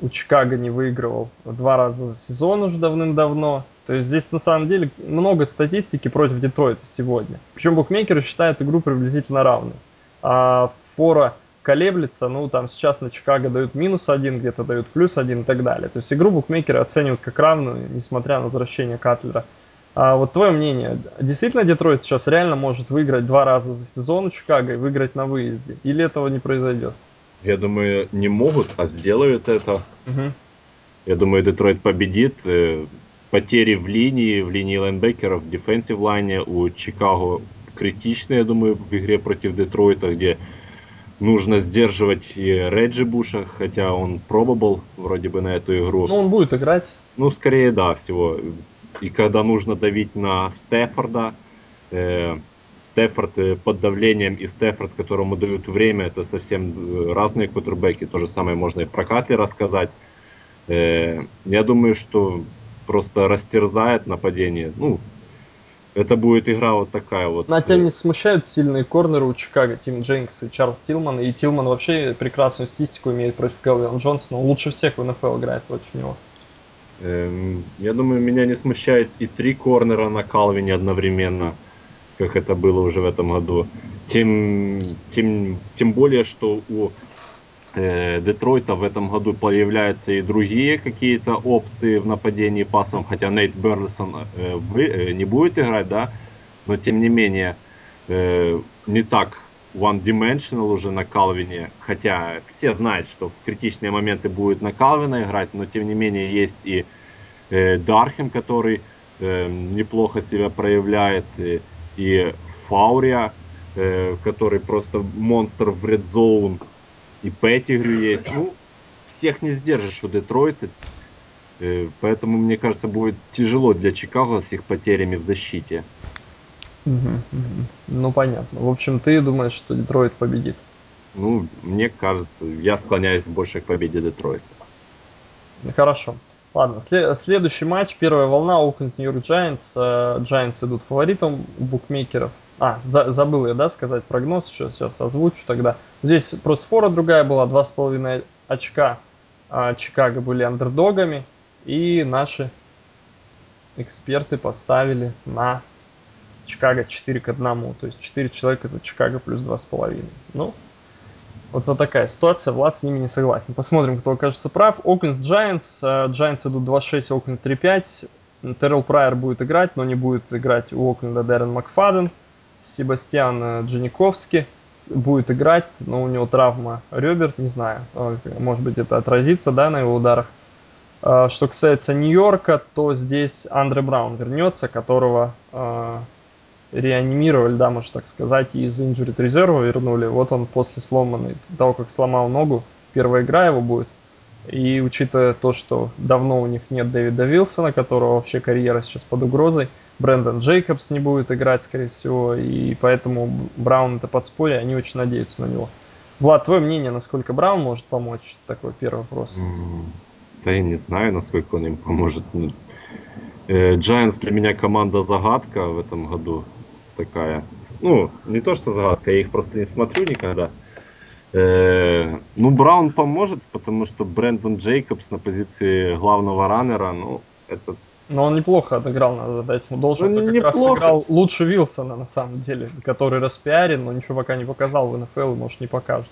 у Чикаго не выигрывал два раза за сезон уже давным-давно. То есть здесь на самом деле много статистики против Детройта сегодня. Причем букмекеры считают игру приблизительно равной. А фора колеблется, ну там сейчас на Чикаго дают минус один, где-то дают плюс один и так далее. То есть игру букмекеры оценивают как равную, несмотря на возвращение Катлера. А вот твое мнение, действительно Детройт сейчас реально может выиграть два раза за сезон у Чикаго и выиграть на выезде? Или этого не произойдет? Я думаю, не могут, а сделают это. Угу. Я думаю, Детройт победит. Э, потери в линии, в линии лайнбекеров, в дефенсив лайне у Чикаго критичные, я думаю, в игре против Детройта, где нужно сдерживать и Реджи Буша, хотя он пробовал вроде бы на эту игру. Ну, он будет играть. Ну, скорее, да, всего. И когда нужно давить на Стефорда, э, Стефорд э, под давлением и Стефорд, которому дают время, это совсем э, разные квотербеки. То же самое можно и про Катли рассказать. Э, я думаю, что просто растерзает нападение. Ну, это будет игра вот такая вот. На тебя не смущают сильные корнеры у Чикаго, Тим Дженкс и Чарльз Тилман. И Тилман вообще прекрасную статистику имеет против Келвина Джонсона. Он лучше всех в НФЛ играет против него. Эм, я думаю, меня не смущает и три корнера на Калвине одновременно как это было уже в этом году. Тем, тем, тем более, что у э, Детройта в этом году появляются и другие какие-то опции в нападении пасом, хотя Нейт Берлисон э, вы, э, не будет играть, да, но тем не менее э, не так one-dimensional уже на Калвине, хотя все знают, что в критичные моменты будет на Калвина играть, но тем не менее есть и э, Дархем, который э, неплохо себя проявляет, и, и Фаурия, э, который просто монстр в Red Zone, и Петтигрю есть. Ну, всех не сдержишь у Детройта. Э, поэтому, мне кажется, будет тяжело для Чикаго с их потерями в защите. Ну, понятно. В общем, ты думаешь, что Детройт победит? Ну, мне кажется, я склоняюсь больше к победе Детройта. Хорошо. Ладно, следующий матч, первая волна, Оукленд Нью-Йорк Giants. Giants идут фаворитом у букмекеров. А, за, забыл я, да, сказать прогноз, сейчас, сейчас озвучу тогда. Здесь просто фора другая была, 2,5 очка а, Чикаго были андердогами. И наши эксперты поставили на Чикаго 4 к 1, то есть 4 человека за Чикаго плюс 2,5. Ну, вот, вот такая ситуация, Влад с ними не согласен. Посмотрим, кто окажется прав. Окленд Giants, Giants идут 2-6, Окленд 3-5. Террел Прайер будет играть, но не будет играть у Окленда Дэрен Макфаден. Себастьян э, Джаниковский будет играть, но у него травма ребер, не знаю, э, может быть это отразится, да, на его ударах. Э, что касается Нью-Йорка, то здесь Андре Браун вернется, которого реанимировали, да, можно так сказать, из injured резерва вернули. Вот он после сломанной, того, как сломал ногу, первая игра его будет. И учитывая то, что давно у них нет Дэвида Вилсона, которого вообще карьера сейчас под угрозой, Брэндон Джейкобс не будет играть, скорее всего, и поэтому Браун это подспорье, они очень надеются на него. Влад, твое мнение, насколько Браун может помочь? Такой первый вопрос. Да я не знаю, насколько он им поможет. Giants для меня команда загадка в этом году такая. Ну, не то что загадка, я их просто не смотрю никогда. Э, ну, Браун поможет, потому что Брэндон Джейкобс на позиции главного раннера, ну, это... Но он неплохо отыграл, надо дать ему должен. Ну, как неплохо. раз сыграл лучше Вилсона, на самом деле, который распиарен, но ничего пока не показал в НФЛ, может, не покажет.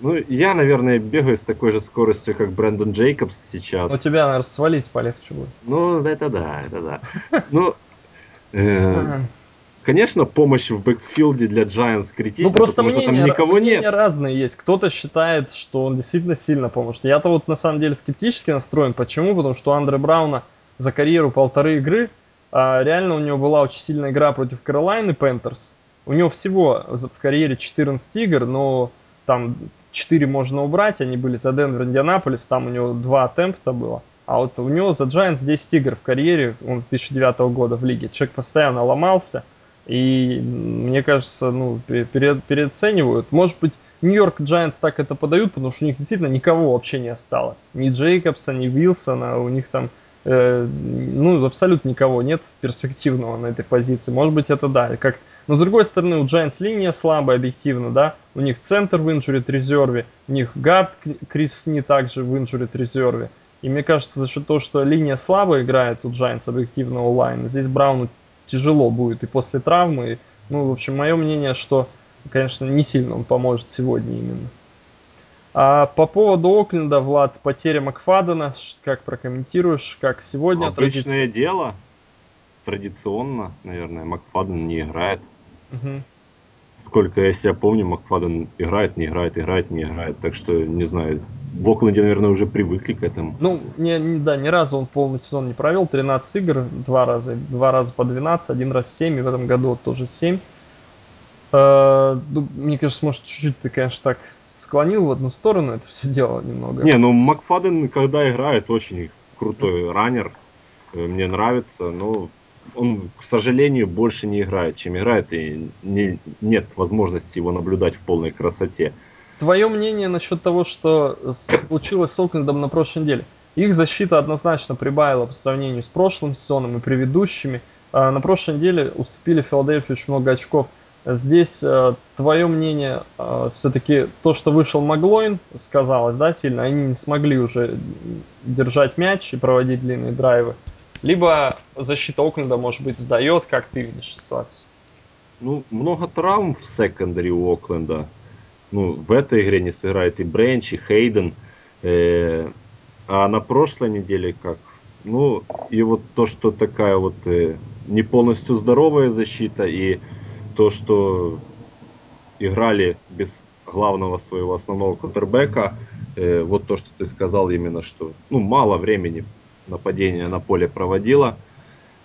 Ну, я, наверное, бегаю с такой же скоростью, как Брэндон Джейкобс сейчас. Но тебя, наверное, свалить полегче будет. Ну, это да, это да. Ну, э, Конечно, помощь в backfield е для Giants критична, ну, просто потому мнения, что там никого мнения нет. разные есть. Кто-то считает, что он действительно сильно поможет. Я-то вот на самом деле скептически настроен. Почему? Потому что у Андре Брауна за карьеру полторы игры, а реально у него была очень сильная игра против Каролайны Panthers. У него всего в карьере 14 игр, но там 4 можно убрать, они были за Денвер, Индианаполис, там у него 2 атемпта было. А вот у него за Giants 10 игр в карьере, он с 2009 года в лиге. Человек постоянно ломался, и мне кажется, ну, пере, переоценивают. Может быть, Нью-Йорк Giants так это подают, потому что у них действительно никого вообще не осталось. Ни Джейкобса, ни Вилсона, у них там э, ну, абсолютно никого нет перспективного на этой позиции. Может быть, это да. Как... Но с другой стороны, у Giants линия слабая, объективно, да. У них центр в инжурит резерве, у них гард Крис Сни также в инжурит резерве. И мне кажется, за счет того, что линия слабо играет у Giants объективно онлайн, здесь Брауну тяжело будет и после травмы. Ну, в общем, мое мнение, что, конечно, не сильно он поможет сегодня именно. А по поводу Окленда, Влад, потеря Макфадена, как прокомментируешь, как сегодня? Обычное традиция... дело, традиционно, наверное, Макфаден не играет. Угу. Сколько я себя помню, Макфаден играет, не играет, играет, не играет. Так что, не знаю, в Окленде, наверное, уже привыкли к этому. Ну, не, не, да, ни разу он полный сезон не провел. 13 игр, два раза, два раза по 12, один раз 7, и в этом году тоже 7. Э, ну, мне кажется, может, чуть-чуть ты, конечно, так склонил в одну сторону это все дело немного. Не, ну Макфаден, когда играет, очень крутой раннер. Э, мне нравится, но он, к сожалению, больше не играет, чем играет, и не, нет возможности его наблюдать в полной красоте. Твое мнение насчет того, что случилось с Оклендом на прошлой неделе? Их защита однозначно прибавила по сравнению с прошлым сезоном и предыдущими. А, на прошлой неделе уступили Филадельфии очень много очков. Здесь э, твое мнение, э, все-таки то, что вышел Маглойн, сказалось, да, сильно, они не смогли уже держать мяч и проводить длинные драйвы. Либо защита Окленда, может быть, сдает, как ты видишь ситуацию? Ну, много травм в секондаре у Окленда ну, в этой игре не сыграет и Бренч, и Хейден. Э, а на прошлой неделе как? Ну, и вот то, что такая вот э, не полностью здоровая защита, и то, что играли без главного своего основного квотербека, э, вот то, что ты сказал именно, что ну, мало времени нападение на поле проводила,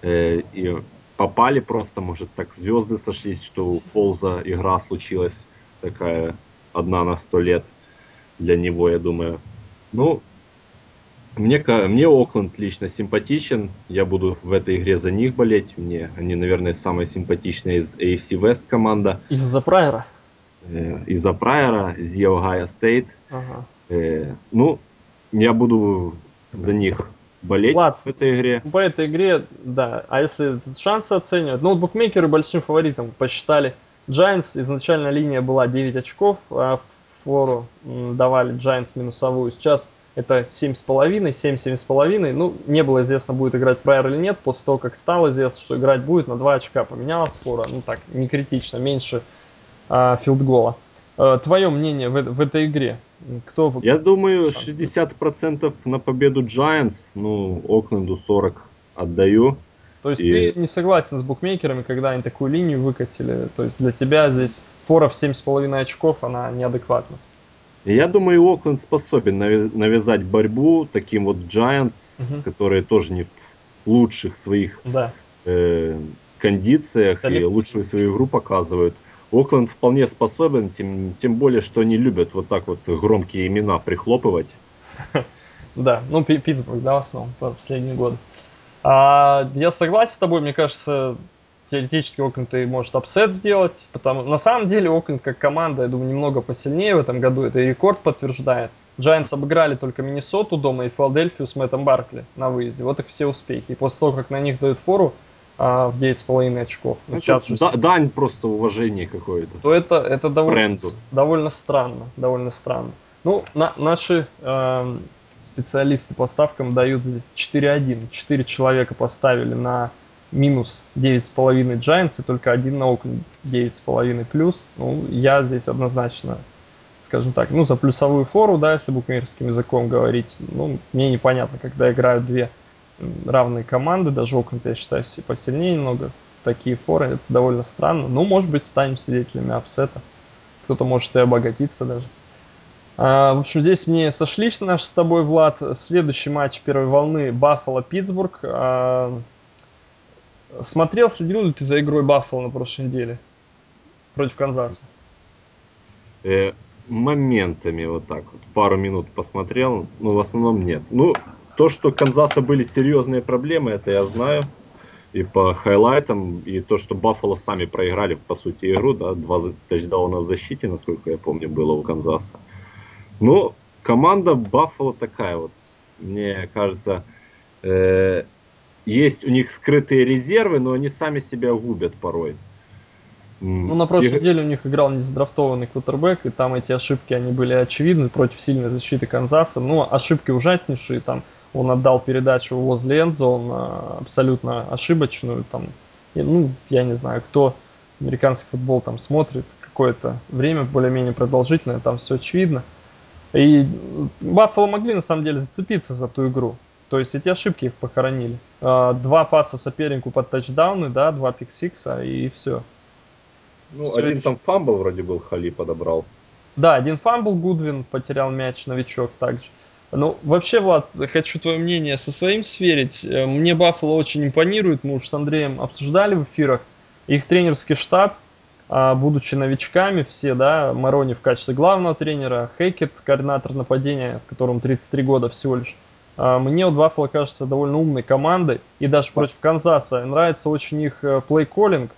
э, и попали просто, может, так звезды сошлись, что у Фолза игра случилась такая одна на сто лет для него, я думаю. Ну, мне, мне Окленд лично симпатичен. Я буду в этой игре за них болеть. Мне они, наверное, самая симпатичная из AFC West команда. Из-за Прайера? Э, из-за Прайера, из Ohio State. Ага. Э, ну, я буду за них болеть Влад, в этой игре. По этой игре, да. А если шансы оценивать? Ну, вот букмекеры большим фаворитом посчитали Giants изначально линия была 9 очков, а фору давали Giants минусовую. Сейчас это 7,5, 7-7,5. Ну, не было известно, будет играть Прайер или нет. После того, как стало известно, что играть будет, на 2 очка поменялась фора. Ну, так, не критично, меньше а, филдгола. А, твое мнение в, в этой игре? Кто Я думаю, 60% на победу Giants, ну, Окленду 40 отдаю. То есть и... ты не согласен с букмекерами, когда они такую линию выкатили? То есть для тебя здесь фора в 7,5 очков, она неадекватна? Я думаю, Окленд способен навязать борьбу таким вот Giants, угу. которые тоже не в лучших своих да. э, кондициях Далеко. и лучшую свою игру показывают. Окленд вполне способен, тем, тем более, что они любят вот так вот громкие имена прихлопывать. Да, ну Питтсбург, да, в основном, последние годы. А, я согласен с тобой, мне кажется, теоретически Окленд и может upset сделать. Потому, на самом деле Окленд как команда, я думаю, немного посильнее в этом году. Это и рекорд подтверждает. Giants обыграли только Миннесоту дома и Филадельфию с Мэттом Баркли на выезде. Вот их все успехи. И после того, как на них дают фору а, в 9,5 очков. Ну, это да, дань просто уважение какое-то. То это, это довольно, довольно странно. Довольно странно. Ну, на, наши э, специалисты по ставкам дают здесь 4-1. 4 человека поставили на минус 9,5 Giants и только один на Окленд 9,5 плюс. Ну, я здесь однозначно, скажем так, ну, за плюсовую фору, да, если букмекерским языком говорить, ну, мне непонятно, когда играют две равные команды, даже Окленд, я считаю, посильнее немного. Такие форы, это довольно странно. Ну, может быть, станем свидетелями upset а. Кто-то может и обогатиться даже. А, в общем, здесь мне сошлись наши с тобой, Влад. Следующий матч первой волны Баффало-Питтсбург. А, Смотрел, следил ли ты за игрой Баффало на прошлой неделе против Канзаса? Э, моментами вот так вот, пару минут посмотрел, но в основном нет. Ну, то, что Канзаса были серьезные проблемы, это я знаю. И по хайлайтам, и то, что Баффало сами проиграли, по сути, игру, да, два тачдауна в защите, насколько я помню, было у Канзаса. Но команда Баффало такая вот, мне кажется, э, есть у них скрытые резервы, но они сами себя губят порой. Ну, на прошлой и... неделе у них играл незадрафтованный квотербек, и там эти ошибки, они были очевидны против сильной защиты Канзаса. Ну, ошибки ужаснейшие, там он отдал передачу возле end zone а абсолютно ошибочную, там, и, ну, я не знаю, кто американский футбол там смотрит какое-то время более-менее продолжительное, там все очевидно. И Баффало могли на самом деле зацепиться за ту игру. То есть эти ошибки их похоронили. А, два паса сопернику под тачдауны, да, два pick six а и все. Ну, все один там fumble вроде был, Хали подобрал. Да, один fumble, Гудвин потерял мяч, новичок также. Ну, вообще, Влад, хочу твое мнение со своим сверить. Э, мне Баффало очень импонирует, мы уж с Андреем обсуждали в эфирах. Их тренерский штаб, будучи новичками все, да, Марроне в качестве главного тренера, Хэккет, координатор нападения, которому 33 года всего лишь, а, мне вот Баффало кажется довольно умной командой, и даже против Канзаса нравится очень их play-calling,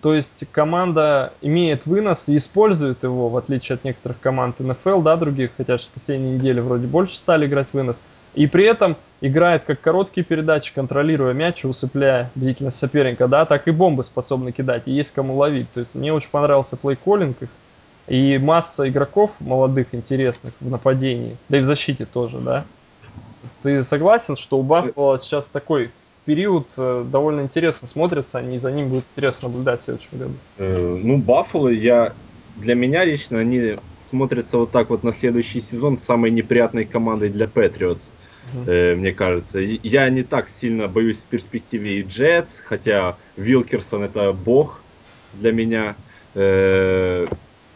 то есть команда имеет вынос и использует его, в отличие от некоторых команд НФЛ, да, других, хотя же с последней недели вроде больше стали играть вынос. И при этом играет как короткие передачи, контролируя мяч и усыпляя бдительность соперника, да, так и бомбы способны кидать, и есть кому ловить. То есть мне очень понравился плей-коллинг их, и масса игроков молодых, интересных в нападении, да и в защите тоже, да. Ты согласен, что у Баффало сейчас такой период э, довольно интересно смотрится, они за ним будет интересно наблюдать в следующем году? Э, ну, Баффало, я для меня лично они смотрятся вот так вот на следующий сезон самой неприятной командой для Патриотс. Uh-huh. мне кажется. Я не так сильно боюсь в перспективе и Джетс, хотя Вилкерсон это бог для меня.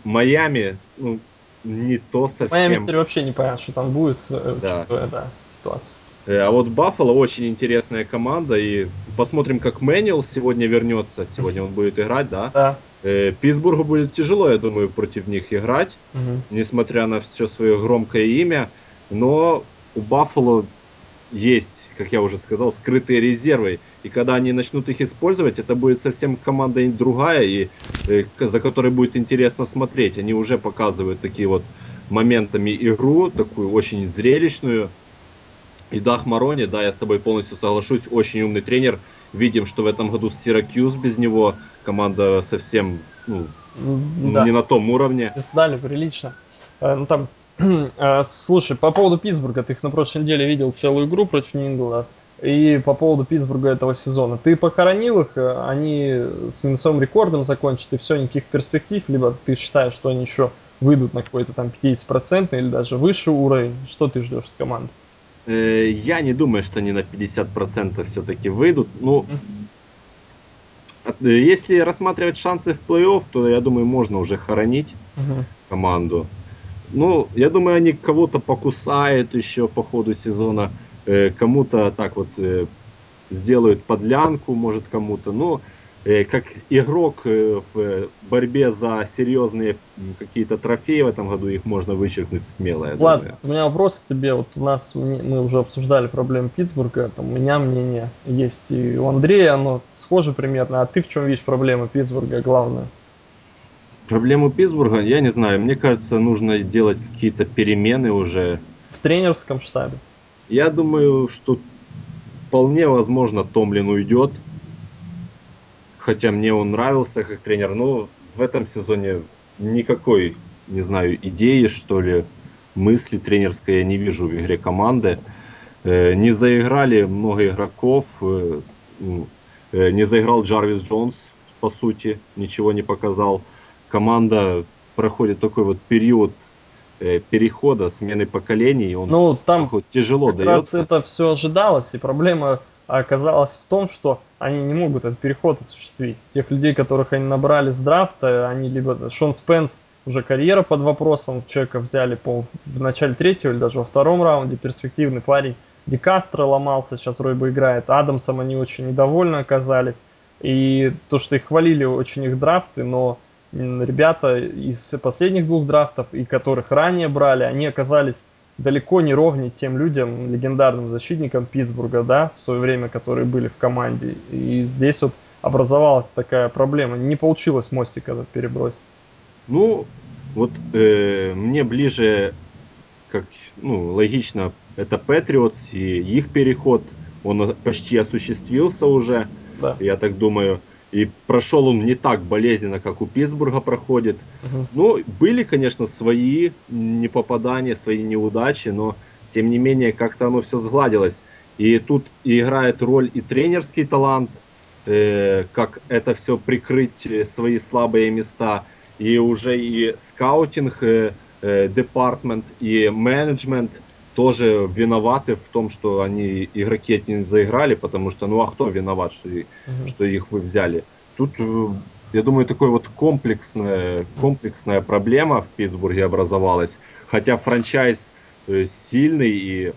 Майами, ну, не то совсем. Майами теперь вообще не понятно, что там будет, да. учитывая, да, ситуацию. Э, а вот Баффало очень интересная команда, и посмотрим, как Мэнил сегодня вернется. Сегодня он будет играть, да? Да. Э, Питтсбургу будет тяжело, я думаю, против них играть, угу. несмотря на все свое громкое имя. Но у Баффало есть, как я уже сказал, скрытые резервы. И когда они начнут их использовать, это будет совсем команда другая, и э, за которой будет интересно смотреть. Они уже показывают такие вот моментами игру, такую очень зрелищную. И Дах Марони, да, я с тобой полностью соглашусь, очень умный тренер. Видим, что в этом году Сиракьюз без него команда совсем ну, да. не на том уровне. Сдали прилично. Э, ну там слушай, по поводу Питтсбурга, ты их на прошлой неделе видел целую игру против Нью-Ингланда. И по поводу Питтсбурга этого сезона. Ты похоронил их, э, они с минусовым рекордом закончат, и все, никаких перспектив, либо ты считаешь, что они еще выйдут на какой-то там 50% или даже выше уровень. Что ты ждешь от команды? Э, я не думаю, что они на 50% все-таки выйдут. Ну, если рассматривать шансы в плей-офф, то я думаю, можно уже хоронить угу. команду. Ну, я думаю, они кого-то покусают еще по ходу сезона, э, кому-то так вот э, сделают подлянку, может кому-то. Но э, как игрок э, в борьбе за серьезные какие-то трофеи в этом году, их можно вычеркнуть смело. Я Ладно, думаю. у меня вопрос к тебе. Вот у нас мы уже обсуждали проблемы Питтсбурга. Там, у меня мнение есть и у Андрея, оно схоже примерно. А ты в чем видишь проблемы Питтсбурга главное? Проблему Питтсбурга, я не знаю, мне кажется, нужно делать какие-то перемены уже. В тренерском штабе? Я думаю, что вполне возможно Томлин уйдет. Хотя мне он нравился как тренер, но в этом сезоне никакой, не знаю, идеи, что ли, мысли тренерской я не вижу в игре команды. Э, не заиграли много игроков, э, э, не заиграл Джарвис Джонс, по сути, ничего не показал команда проходит такой вот период э, перехода, смены поколений, он ну, там тяжело как дается. раз это все ожидалось, и проблема оказалась в том, что они не могут этот переход осуществить. Тех людей, которых они набрали с драфта, они либо Шон Спенс, уже карьера под вопросом, человека взяли по в начале третьего или даже во втором раунде, перспективный парень. Ди Кастро ломался, сейчас Ройба играет. Адамсом они очень недовольны оказались. И то, что их хвалили очень их драфты, но ребята из последних двух драфтов, и которых ранее брали, они оказались далеко не ровнее тем людям, легендарным защитникам Питтсбурга, да, в свое время, которые были в команде. И здесь вот образовалась такая проблема. Не получилось мостик этот перебросить. Ну, вот э, мне ближе, как, ну, логично, это Патриотс и их переход, он почти осуществился уже, да. я так думаю. И прошел он не так болезненно, как у Питтсбурга проходит. Угу. Ну, были, конечно, свои непопадания, свои неудачи, но тем не менее как-то оно все сгладилось. И тут играет роль и тренерский талант, э, как это все прикрыть э, свои слабые места, и уже и скаутинг э, э, департмент, и менеджмент тоже виноваты в том, что они игроки эти не заиграли, потому что, ну а кто виноват, что, угу. что их вы взяли? Тут, э, я думаю, такой вот комплексная, комплексная проблема в Питтсбурге образовалась. Хотя франчайз э, сильный и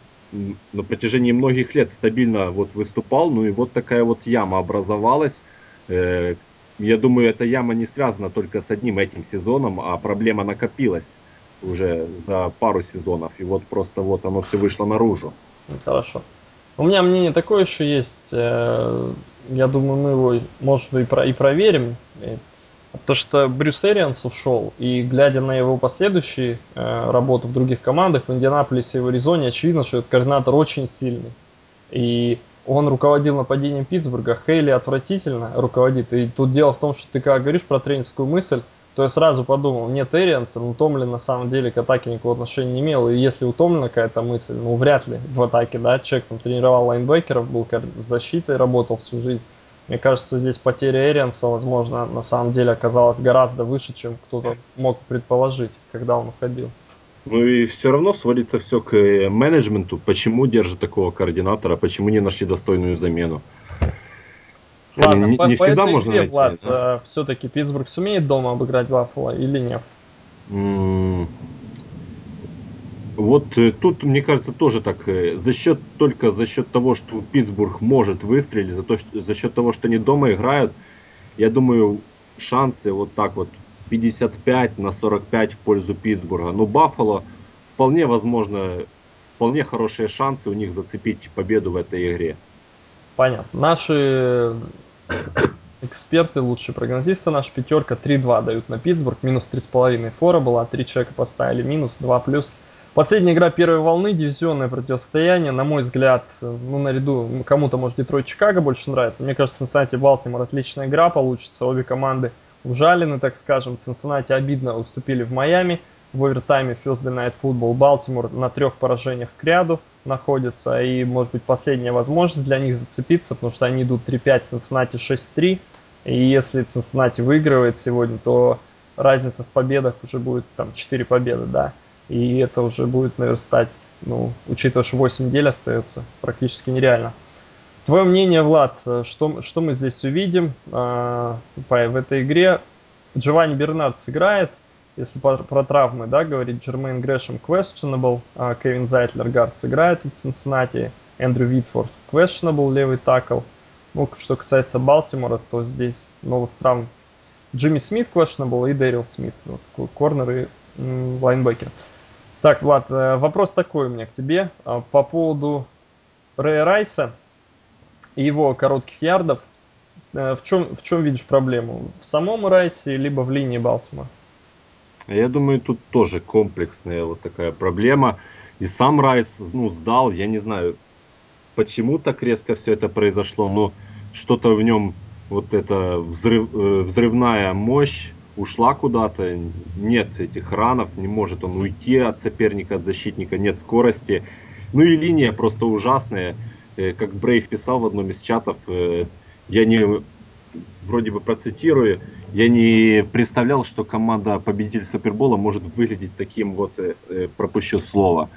на протяжении многих лет стабильно вот выступал, ну и вот такая вот яма образовалась. Э, я думаю, эта яма не связана только с одним этим сезоном, а проблема накопилась уже за пару сезонов. И вот просто вот оно все вышло наружу. Хорошо. У меня мнение такое еще есть. Э, я думаю, мы его, может быть, и, про, и проверим. То, что Брюс Эрианс ушел, и глядя на его последующие э, работы в других командах, в Индианаполисе и в Аризоне, очевидно, что этот координатор очень сильный. И он руководил нападением Питтсбурга, Хейли отвратительно руководит. И тут дело в том, что ты как говоришь про тренерскую мысль, то я сразу подумал, нет Эрианса, ну Томлин на самом деле к атаке никакого отношения не имел. И если у Томлина какая-то мысль, ну вряд ли в атаке, да, человек там тренировал лайнбекеров, был в защите, работал всю жизнь. Мне кажется, здесь потеря Эрианса, возможно, на самом деле оказалась гораздо выше, чем кто-то мог предположить, когда он уходил. Ну и все равно сводится все к э, менеджменту. Почему держат такого координатора, почему не нашли достойную замену? Ладно, не, по, не по всегда этой можно игре, найти. Влад, да? э, все-таки Питтсбург сумеет дома обыграть Баффало или нет? Mm. Вот э, тут, мне кажется, тоже так, э, за счет, только за счет того, что Питтсбург может выстрелить, за, то, что, за счет того, что они дома играют, я думаю, шансы вот так вот 55 на 45 в пользу Питтсбурга. Но Баффало вполне возможно, вполне хорошие шансы у них зацепить победу в этой игре. Понятно. Наши эксперты, лучшие прогнозисты, наша пятерка 3-2 дают на Питтсбург, минус 3,5 фора была, 3 человека поставили минус, 2 плюс. Последняя игра первой волны, дивизионное противостояние, на мой взгляд, ну, наряду, кому-то, может, Детройт-Чикаго больше нравится. Мне кажется, Цинциннати-Балтимор отличная игра получится, обе команды ужалены, так скажем. Цинциннати обидно уступили в Майами, в овертайме Thursday Night Football. Балтимор на трех поражениях к ряду находится, и, может быть, последняя возможность для них зацепиться, потому что они идут 3-5, Цинциннати 6-3, и если Цинциннати выигрывает сегодня, то разница в победах уже будет там 4 победы, да, и это уже будет, наверное, стать, ну, учитывая, что 8 недель остается, практически нереально. Твое мнение, Влад, что, что мы здесь увидим э, в этой игре? Джованни Бернард сыграет, если про, про травмы, да, говорит Джермейн Грэшем questionable, а Кевин Зайтлер guard сыграет в Цинциннати, Эндрю Витворт questionable, левый tackle. Ну, что касается Балтимора, то здесь новых травм Джимми Смит questionable и Дэрил Смит, вот, корнер и лайнбекер. Так, Влад, э, вопрос такой у меня к тебе а, по поводу Рэя Райса и его коротких ярдов. Э, в чем, в чем видишь проблему? В самом Райсе, либо в линии Балтимора? Я думаю, тут тоже комплексная вот такая проблема. И сам Райс, ну, сдал, я не знаю, почему так резко все это произошло, но что-то в нем, вот эта взрыв, э, взрывная мощь ушла куда-то, нет этих ранов, не может он уйти от соперника, от защитника, нет скорости. Ну и линия просто ужасная. Э, как Брейв писал в одном из чатов, э, я не вроде бы процитирую, я не представлял, что команда победитель Супербола может выглядеть таким вот, э, пропущу слово.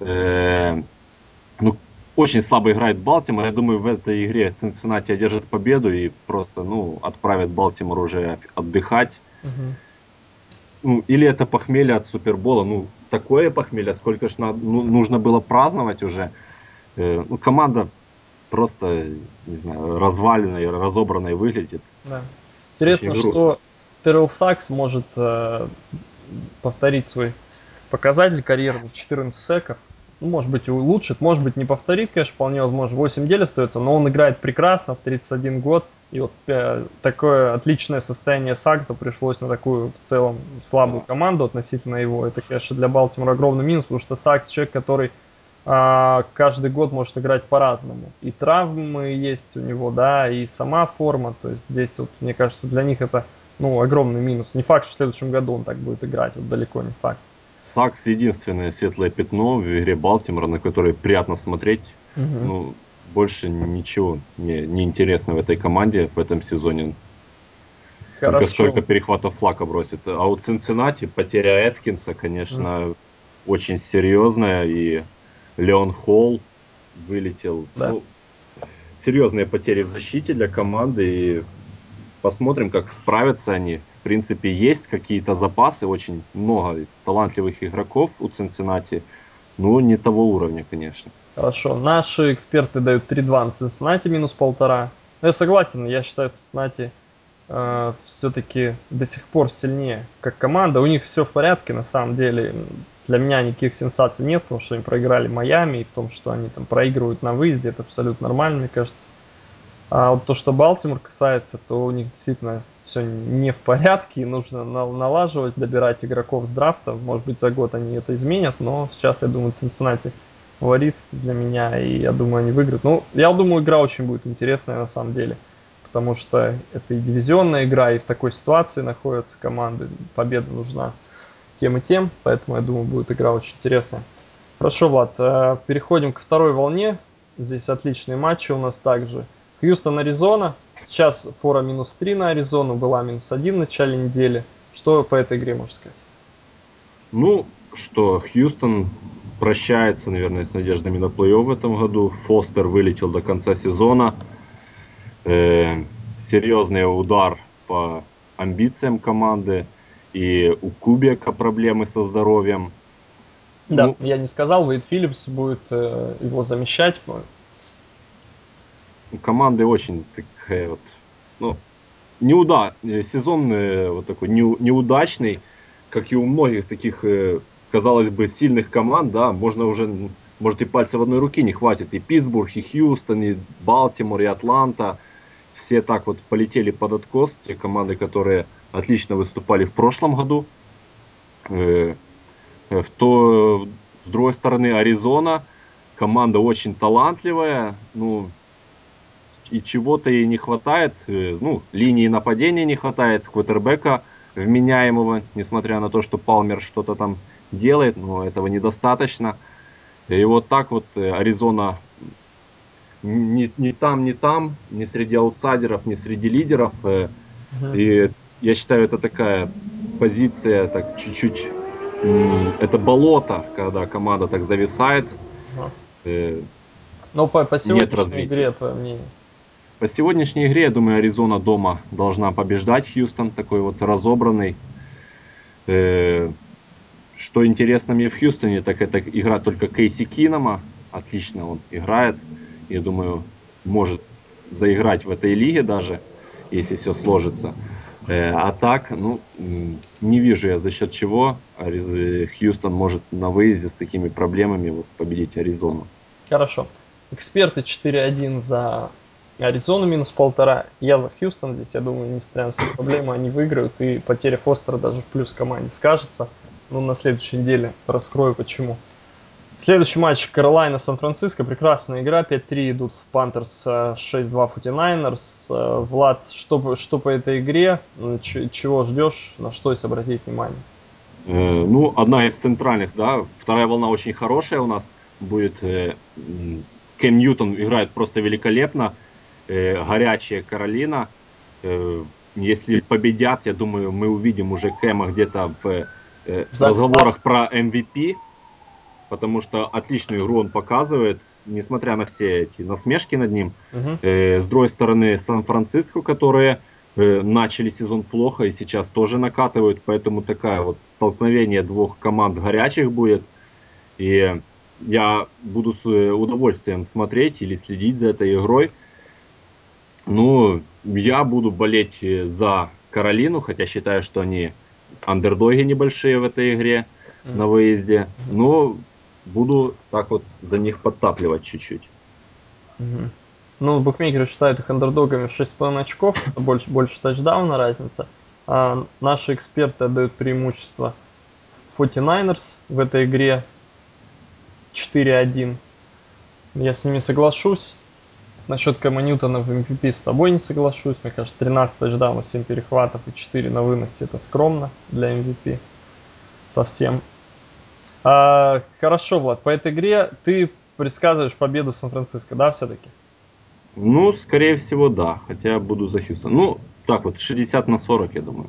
Ну, очень слабо играет Балтимор. Я думаю, в этой игре Цинциннати одержит победу и просто, ну, отправит Балтимор уже отдыхать. Угу. Ну, или это похмелье от Супербола. Ну, такое похмелье, сколько ж надо, ну, нужно было праздновать уже. Э, ну, команда просто, не знаю, разваленной, разобранной выглядит. Да. Интересно, что Террел Сакс может э, повторить свой показатель карьеры 14 секов. Ну, может быть, улучшит, может быть, не повторит, конечно, вполне возможно. 8 недель остается, но он играет прекрасно в 31 год. И вот э, такое отличное состояние Сакса пришлось на такую в целом слабую команду относительно его. Это, конечно, для Балтимора огромный минус, потому что Сакс человек, который а, каждый год может играть по-разному. И травмы есть у него, да, и сама форма. То есть здесь, вот, мне кажется, для них это ну, огромный минус. Не факт, что в следующем году он так будет играть, вот далеко не факт. Сакс единственное светлое пятно в игре Балтимора, на которое приятно смотреть. Угу. Ну, больше ничего не, не интересно в этой команде в этом сезоне. Хорошо. Только сколько перехватов флака бросит. А у Цинциннати потеря Эткинса, конечно, угу. очень серьезная. И Леон Холл вылетел. Да. Ну, серьезные потери в защите для команды. И посмотрим, как справятся они. В принципе, есть какие-то запасы, очень много талантливых игроков у Цинциннати. Ну, не того уровня, конечно. Хорошо. Наши эксперты дают 3-2 на Цинциннати, минус полтора. Ну, я согласен, я считаю, Цинциннати э, все-таки до сих пор сильнее как команда. У них все в порядке, на самом деле. Для меня никаких сенсаций нет, потому что они проиграли Майами, и в том, что они там проигрывают на выезде, это абсолютно нормально, мне кажется. А вот то, что Балтимор касается, то у них действительно все не в порядке, и нужно налаживать, добирать игроков с драфта. Может быть, за год они это изменят, но сейчас, я думаю, Цинциннати фаворит для меня, и я думаю, они выиграют. Ну, я думаю, игра очень будет интересная на самом деле, потому что это и дивизионная игра, и в такой ситуации находятся команды, победа нужна тем и тем, поэтому я думаю, будет игра очень интересная. Хорошо, Влад, э, переходим к второй волне. Здесь отличные матчи у нас также. Хьюстон, Аризона. Сейчас фора минус 3 на Аризону, была минус 1 в начале недели. Что по этой игре можешь сказать? Ну, что Хьюстон прощается, наверное, с надеждами на плей-офф в этом году. Фостер вылетел до конца сезона. Э, серьезный удар по амбициям команды. И у Кубика проблемы со здоровьем. Да, ну, я не сказал, Вейд Филлипс будет э, его замещать. У команды очень такая вот, ну, неуда, э, сезон э, вот такой не, неудачный, как и у многих таких, э, казалось бы, сильных команд, да, можно уже, может и пальца в одной руке не хватит. И Питтсбург, и Хьюстон, и Балтимор, и Атланта. Все так вот полетели под откос, те команды, которые отлично выступали в прошлом году. Э, в то, с другой стороны, Аризона, команда очень талантливая, ну, и чего-то ей не хватает, э, ну, линии нападения не хватает, квотербека вменяемого, несмотря на то, что Палмер что-то там делает, но этого недостаточно. И вот так вот э, Аризона ни, ни там, ни там, ни среди аутсайдеров, ни среди лидеров. Угу. И я считаю, это такая позиция, так чуть-чуть, это болото, когда команда так зависает. Э, но по, по сегодняшней игре, твое мнение? По сегодняшней игре, я думаю, Аризона дома должна побеждать Хьюстон, такой вот разобранный. Э, что интересно мне в Хьюстоне, так это игра только Кейси Кинома. Отлично он играет. Я думаю, может заиграть в этой лиге даже, если все сложится. Э, а так, ну, не вижу я за счет чего Хьюстон может на выезде с такими проблемами вот, победить Аризону. Хорошо. Эксперты 4-1 за Аризону минус полтора. Я за Хьюстон здесь, я думаю, несмотря на все проблемы, они выиграют. И потеря Фостера даже в плюс команде скажется. Ну, на следующей неделе раскрою почему. Следующий матч Каролайна Сан-Франциско. Прекрасная игра. 5-3 идут в Пантерс, 6-2 Футинайнерс. Влад, что, что по этой игре? Ч, чего ждешь? На что есть обратить внимание? Э, ну, одна из центральных, да. Вторая волна очень хорошая у нас будет. Э, Кэм Ньютон играет просто великолепно э, горячая Каролина. Э, если победят, я думаю, мы увидим уже Кэма где-то в, э, в разговорах про MVP, потому что отличную игру он показывает, несмотря на все эти насмешки над ним. Угу. Э, с другой стороны, Сан-Франциско, которые э, начали сезон плохо и сейчас тоже накатывают, поэтому такая вот столкновение двух команд горячих будет. И я буду с э, удовольствием смотреть или следить за этой игрой. Ну, я буду болеть э, за Каролину, хотя считаю, что они андердоги небольшие в этой игре на выезде. Но буду так вот за них подтапливать чуть-чуть. Ну, букмекеры считают их андердогами в 6,5 очков, больше, больше тачдауна разница. А наши эксперты отдают преимущество 49ers в этой игре 4-1. Я с ними соглашусь. Насчет Кэма Ньютона в MVP с тобой не соглашусь. Мне кажется, 13 тачдаунов, 7 перехватов и 4 на выносе это скромно для MVP. Совсем. А, хорошо, Влад, по этой игре ты предсказываешь победу Сан-Франциско, да, все-таки? Ну, скорее всего, да. Хотя буду за Хьюстон. Ну, так вот, 60 на 40, я думаю.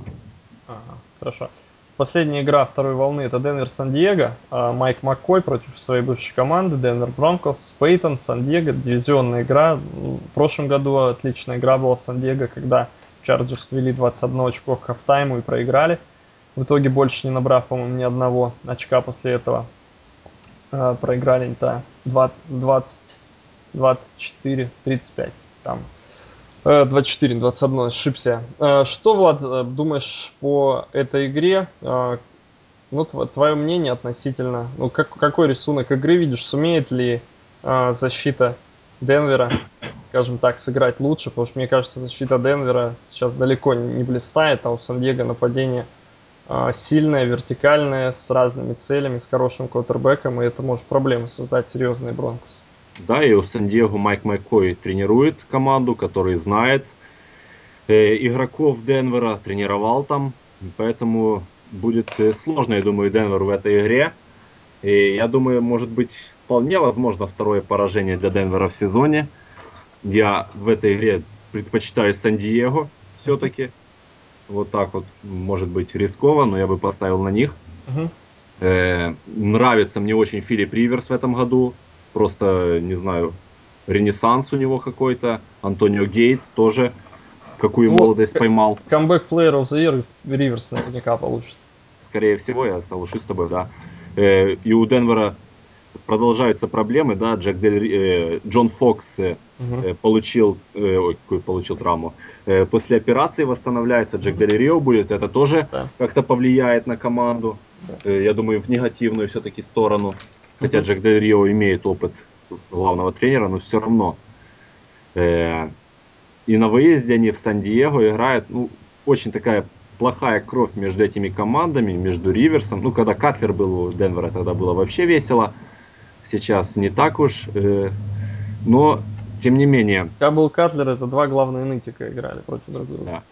Ага, хорошо. Последняя игра второй волны это Денвер Сан-Диего. А, Майк Маккой против своей бывшей команды. Денвер Бронкос. Пейтон, Сан-Диего. Дивизионная игра. В прошлом году отличная игра была в Сан-Диего, когда Чарджерс вели 21 очко к хафтайму и проиграли. В итоге больше не набрав, по-моему, ни одного очка после этого. А, проиграли-то 20, 24, 35. Там 24, 21, ошибся. Э, что, Влад, э, думаешь по этой игре? Э, ну, твое мнение относительно, ну, как, какой рисунок игры видишь? Сумеет ли защита Денвера, скажем так, сыграть лучше? Потому что, мне кажется, защита Денвера сейчас далеко не блистает, а у Сан-Диего нападение сильное, вертикальное, с разными целями, с хорошим квотербеком, и это может проблемы создать серьезные Бронкус. Да, и у Сан-Диего Майк Майкой тренирует команду, который знает э, игроков Денвера, тренировал там. Поэтому будет э, сложно, я думаю, Денвер в этой игре. И я думаю, может быть, вполне возможно второе поражение для Денвера в сезоне. Я в этой игре предпочитаю Сан-Диего все-таки. Вот так вот, может быть, рисково, но я бы поставил на них. Uh-huh. Э, нравится мне очень Филипп Риверс в этом году просто, не знаю, ренессанс у него какой-то. Антонио Гейтс тоже какую ну, молодость поймал. Камбэк Player of the Year Риверс наверняка получит. Скорее всего, я соглашусь с тобой, да. Э, и у Денвера продолжаются проблемы, да, Джек Дель, э, Джон Фокс э, угу. получил, э, ой, какую получил травму, э, после операции восстанавливается, Джек Дель Рио будет, это тоже да. как-то повлияет на команду, да. э, я думаю, в негативную все-таки сторону. Хотя Джек Дель Рио имеет опыт главного тренера, но все равно. Э, и на выезде они в Сан-Диего играют, ну, очень такая плохая кровь между этими командами, между Риверсом. Ну, когда Катлер был у Денвера, тогда было вообще весело. Сейчас не так уж. Э, но, тем не менее... Когда был Катлер, это два главные нытика играли против друг друга. Да.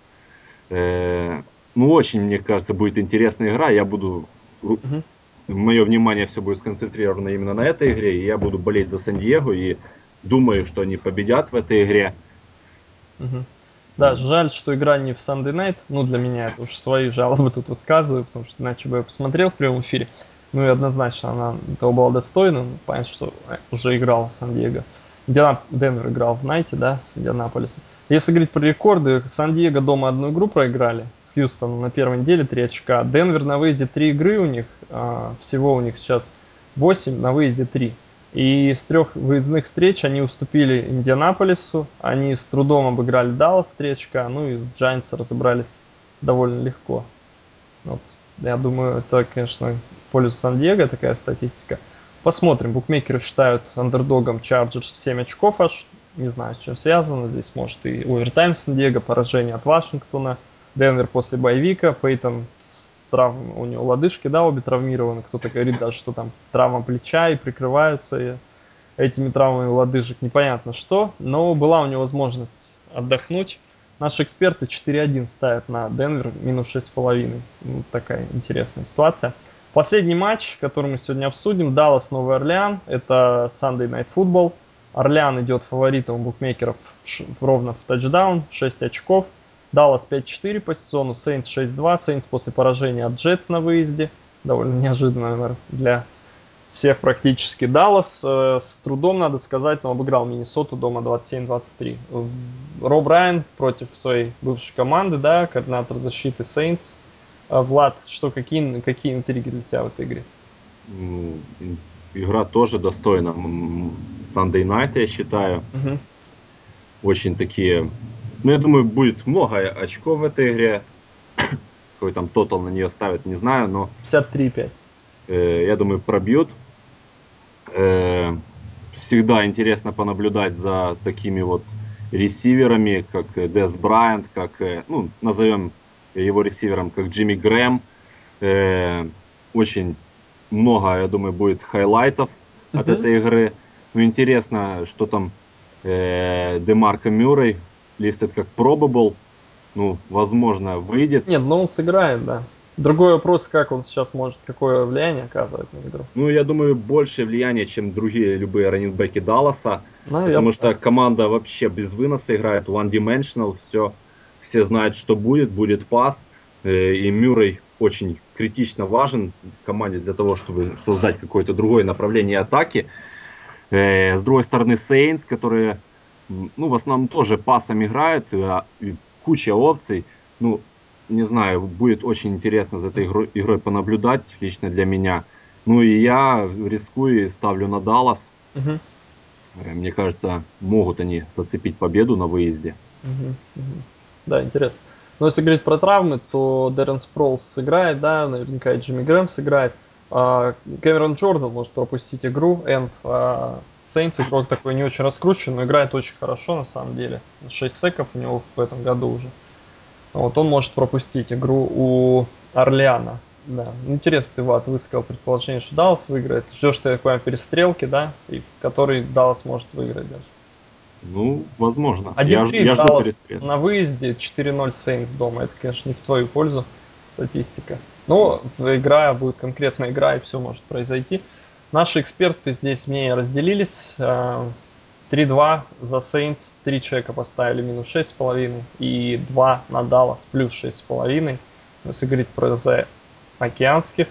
Э, ну, очень, мне кажется, будет интересная игра. Я буду... Угу. Мое внимание все будет сконцентрировано именно на этой игре, и я буду болеть за Сан-Диего, и думаю, что они победят в этой игре. Угу. Да, жаль, что игра не в Sunday Night. Ну, для меня это уж свои жалобы тут высказываю, потому что иначе бы я посмотрел в прямом эфире. Ну и однозначно она этого была достойна. Ну, понятно, что уже играл Сан-Диего. Индианап... Денвер играл в Найте, да, с Индианаполисом. Если говорить про рекорды, Сан-Диего дома одну игру проиграли. Хьюстон на первой неделе 3 очка. Денвер на выезде 3 игры у них. А, всего у них сейчас 8, на выезде 3. И с трех выездных встреч они уступили Индианаполису, они с трудом обыграли Даллас 3 очка, ну и с Giants разобрались довольно легко. Вот. Я думаю, это, конечно, в пользу Сан-Диего такая статистика. Посмотрим. Букмекеры считают андердогом Чарджерс 7 очков аж. Не знаю, с чем связано. Здесь может и овертайм Сан-Диего, поражение от Вашингтона. Денвер после боевика, Пейтон с травм, у него лодыжки, да, обе травмированы. Кто-то говорит даже, что там травма плеча и прикрываются и этими травмами лодыжек. Непонятно что, но была у него возможность отдохнуть. Наши эксперты 4-1 ставят на Денвер, минус 6,5. Ну, такая интересная ситуация. Последний матч, который мы сегодня обсудим, Даллас Новый Орлеан. Это Sunday Night Football. Орлеан идет фаворитом букмекеров ровно в тачдаун, 6 очков. Даллас 5-4 по сезону, Сейнс 6-2. Сейнс после поражения от Джетс на выезде. Довольно неожиданно, наверное, для всех практически. Даллас э, с трудом, надо сказать, но обыграл Миннесоту дома 27-23. Роб Райан против своей бывшей команды, да, координатор защиты Сейнс. Э, Влад, что, какие, какие интриги для тебя в этой игре? Ну, игра тоже достойна Sunday Night, я считаю. Угу. Очень такие ну, я думаю, будет много очков в этой игре. Какой там тотал на нее ставят, не знаю, но... 53,5. Э, я думаю, пробьют. Э, всегда интересно понаблюдать за такими вот ресиверами, как Дес Брайант, как, э, ну, назовем его ресивером, как Джимми Грэм. Э, очень много, я думаю, будет highlight ов от uh-huh. этой игры. Ну, интересно, что там э, Демарко Мюррей листит как probable, ну, возможно, выйдет. Нет, но он сыграет, да. Другой вопрос, как он сейчас может, какое влияние оказывать на игру. Ну, я думаю, большее влияние, чем другие любые раннинбеки Далласа. Наверное. Потому что команда вообще без выноса играет, one-dimensional, все, все знают, что будет, будет пас. Э, и Мюррей очень критично важен команде для того, чтобы создать какое-то другое направление атаки. Э, с другой стороны, Сейнс, которые ну, в основном тоже пасом играют, а, куча опций. Ну, не знаю, будет очень интересно за этой игрой, игрой понаблюдать лично для меня. Ну и я рискую и ставлю на Даллас. Угу. Мне кажется, могут они зацепить победу на выезде. Угу, угу. Да, интересно. Но если говорить про травмы, то Дэрен Спроулс сыграет, да, наверняка и Джимми Грэм сыграет. А Кэмерон Джордан может пропустить игру, Энд а Сейнс игрок такой не очень раскручен, но играет очень хорошо на самом деле. 6 секов у него в этом году уже. Вот он может пропустить игру у Орлеана. Да. Интересно, ты, Влад, высказал предположение, что Даллас выиграет. Ждешь ты такой перестрелки, да, и в которой Даллас может выиграть даже. Ну, возможно. 1-3 я, я жду перестрелки. на выезде, 4-0 Сейнс дома. Это, конечно, не в твою пользу статистика. Но игра будет конкретная игра, и все может произойти. Наши эксперты здесь мнения разделились. 3-2 э, за Saints, 3 человека поставили минус 6,5 и 2 на Dallas плюс 6,5. Если говорить про за океанских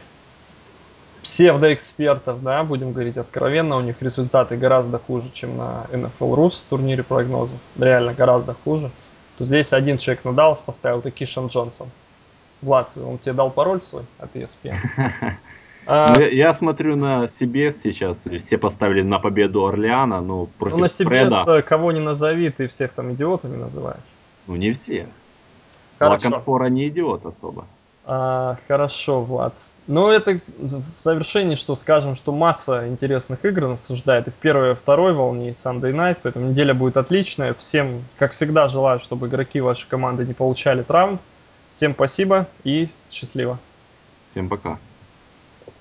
псевдоэкспертов, да, будем говорить откровенно, у них результаты гораздо хуже, чем на NFL Rus турнире прогнозов, реально гораздо хуже, то здесь один человек на Dallas поставил, это Кишан Джонсон. Влад, он тебе дал пароль свой от ESPN? А... Ну, я, смотрю на CBS сейчас, все поставили на победу Орлеана, ну, против ну, на CBS спреда. кого не назови, ты всех там идиотами называешь. Ну, не все. Хорошо. Не идиот особо. А, хорошо, Влад. Ну, это в завершении, что скажем, что масса интересных игр нас ожидает и в первой, и второй волне, и Sunday Night, поэтому неделя будет отличная. Всем, как всегда, желаю, чтобы игроки вашей команды не получали травм. Всем спасибо и счастливо. Всем пока.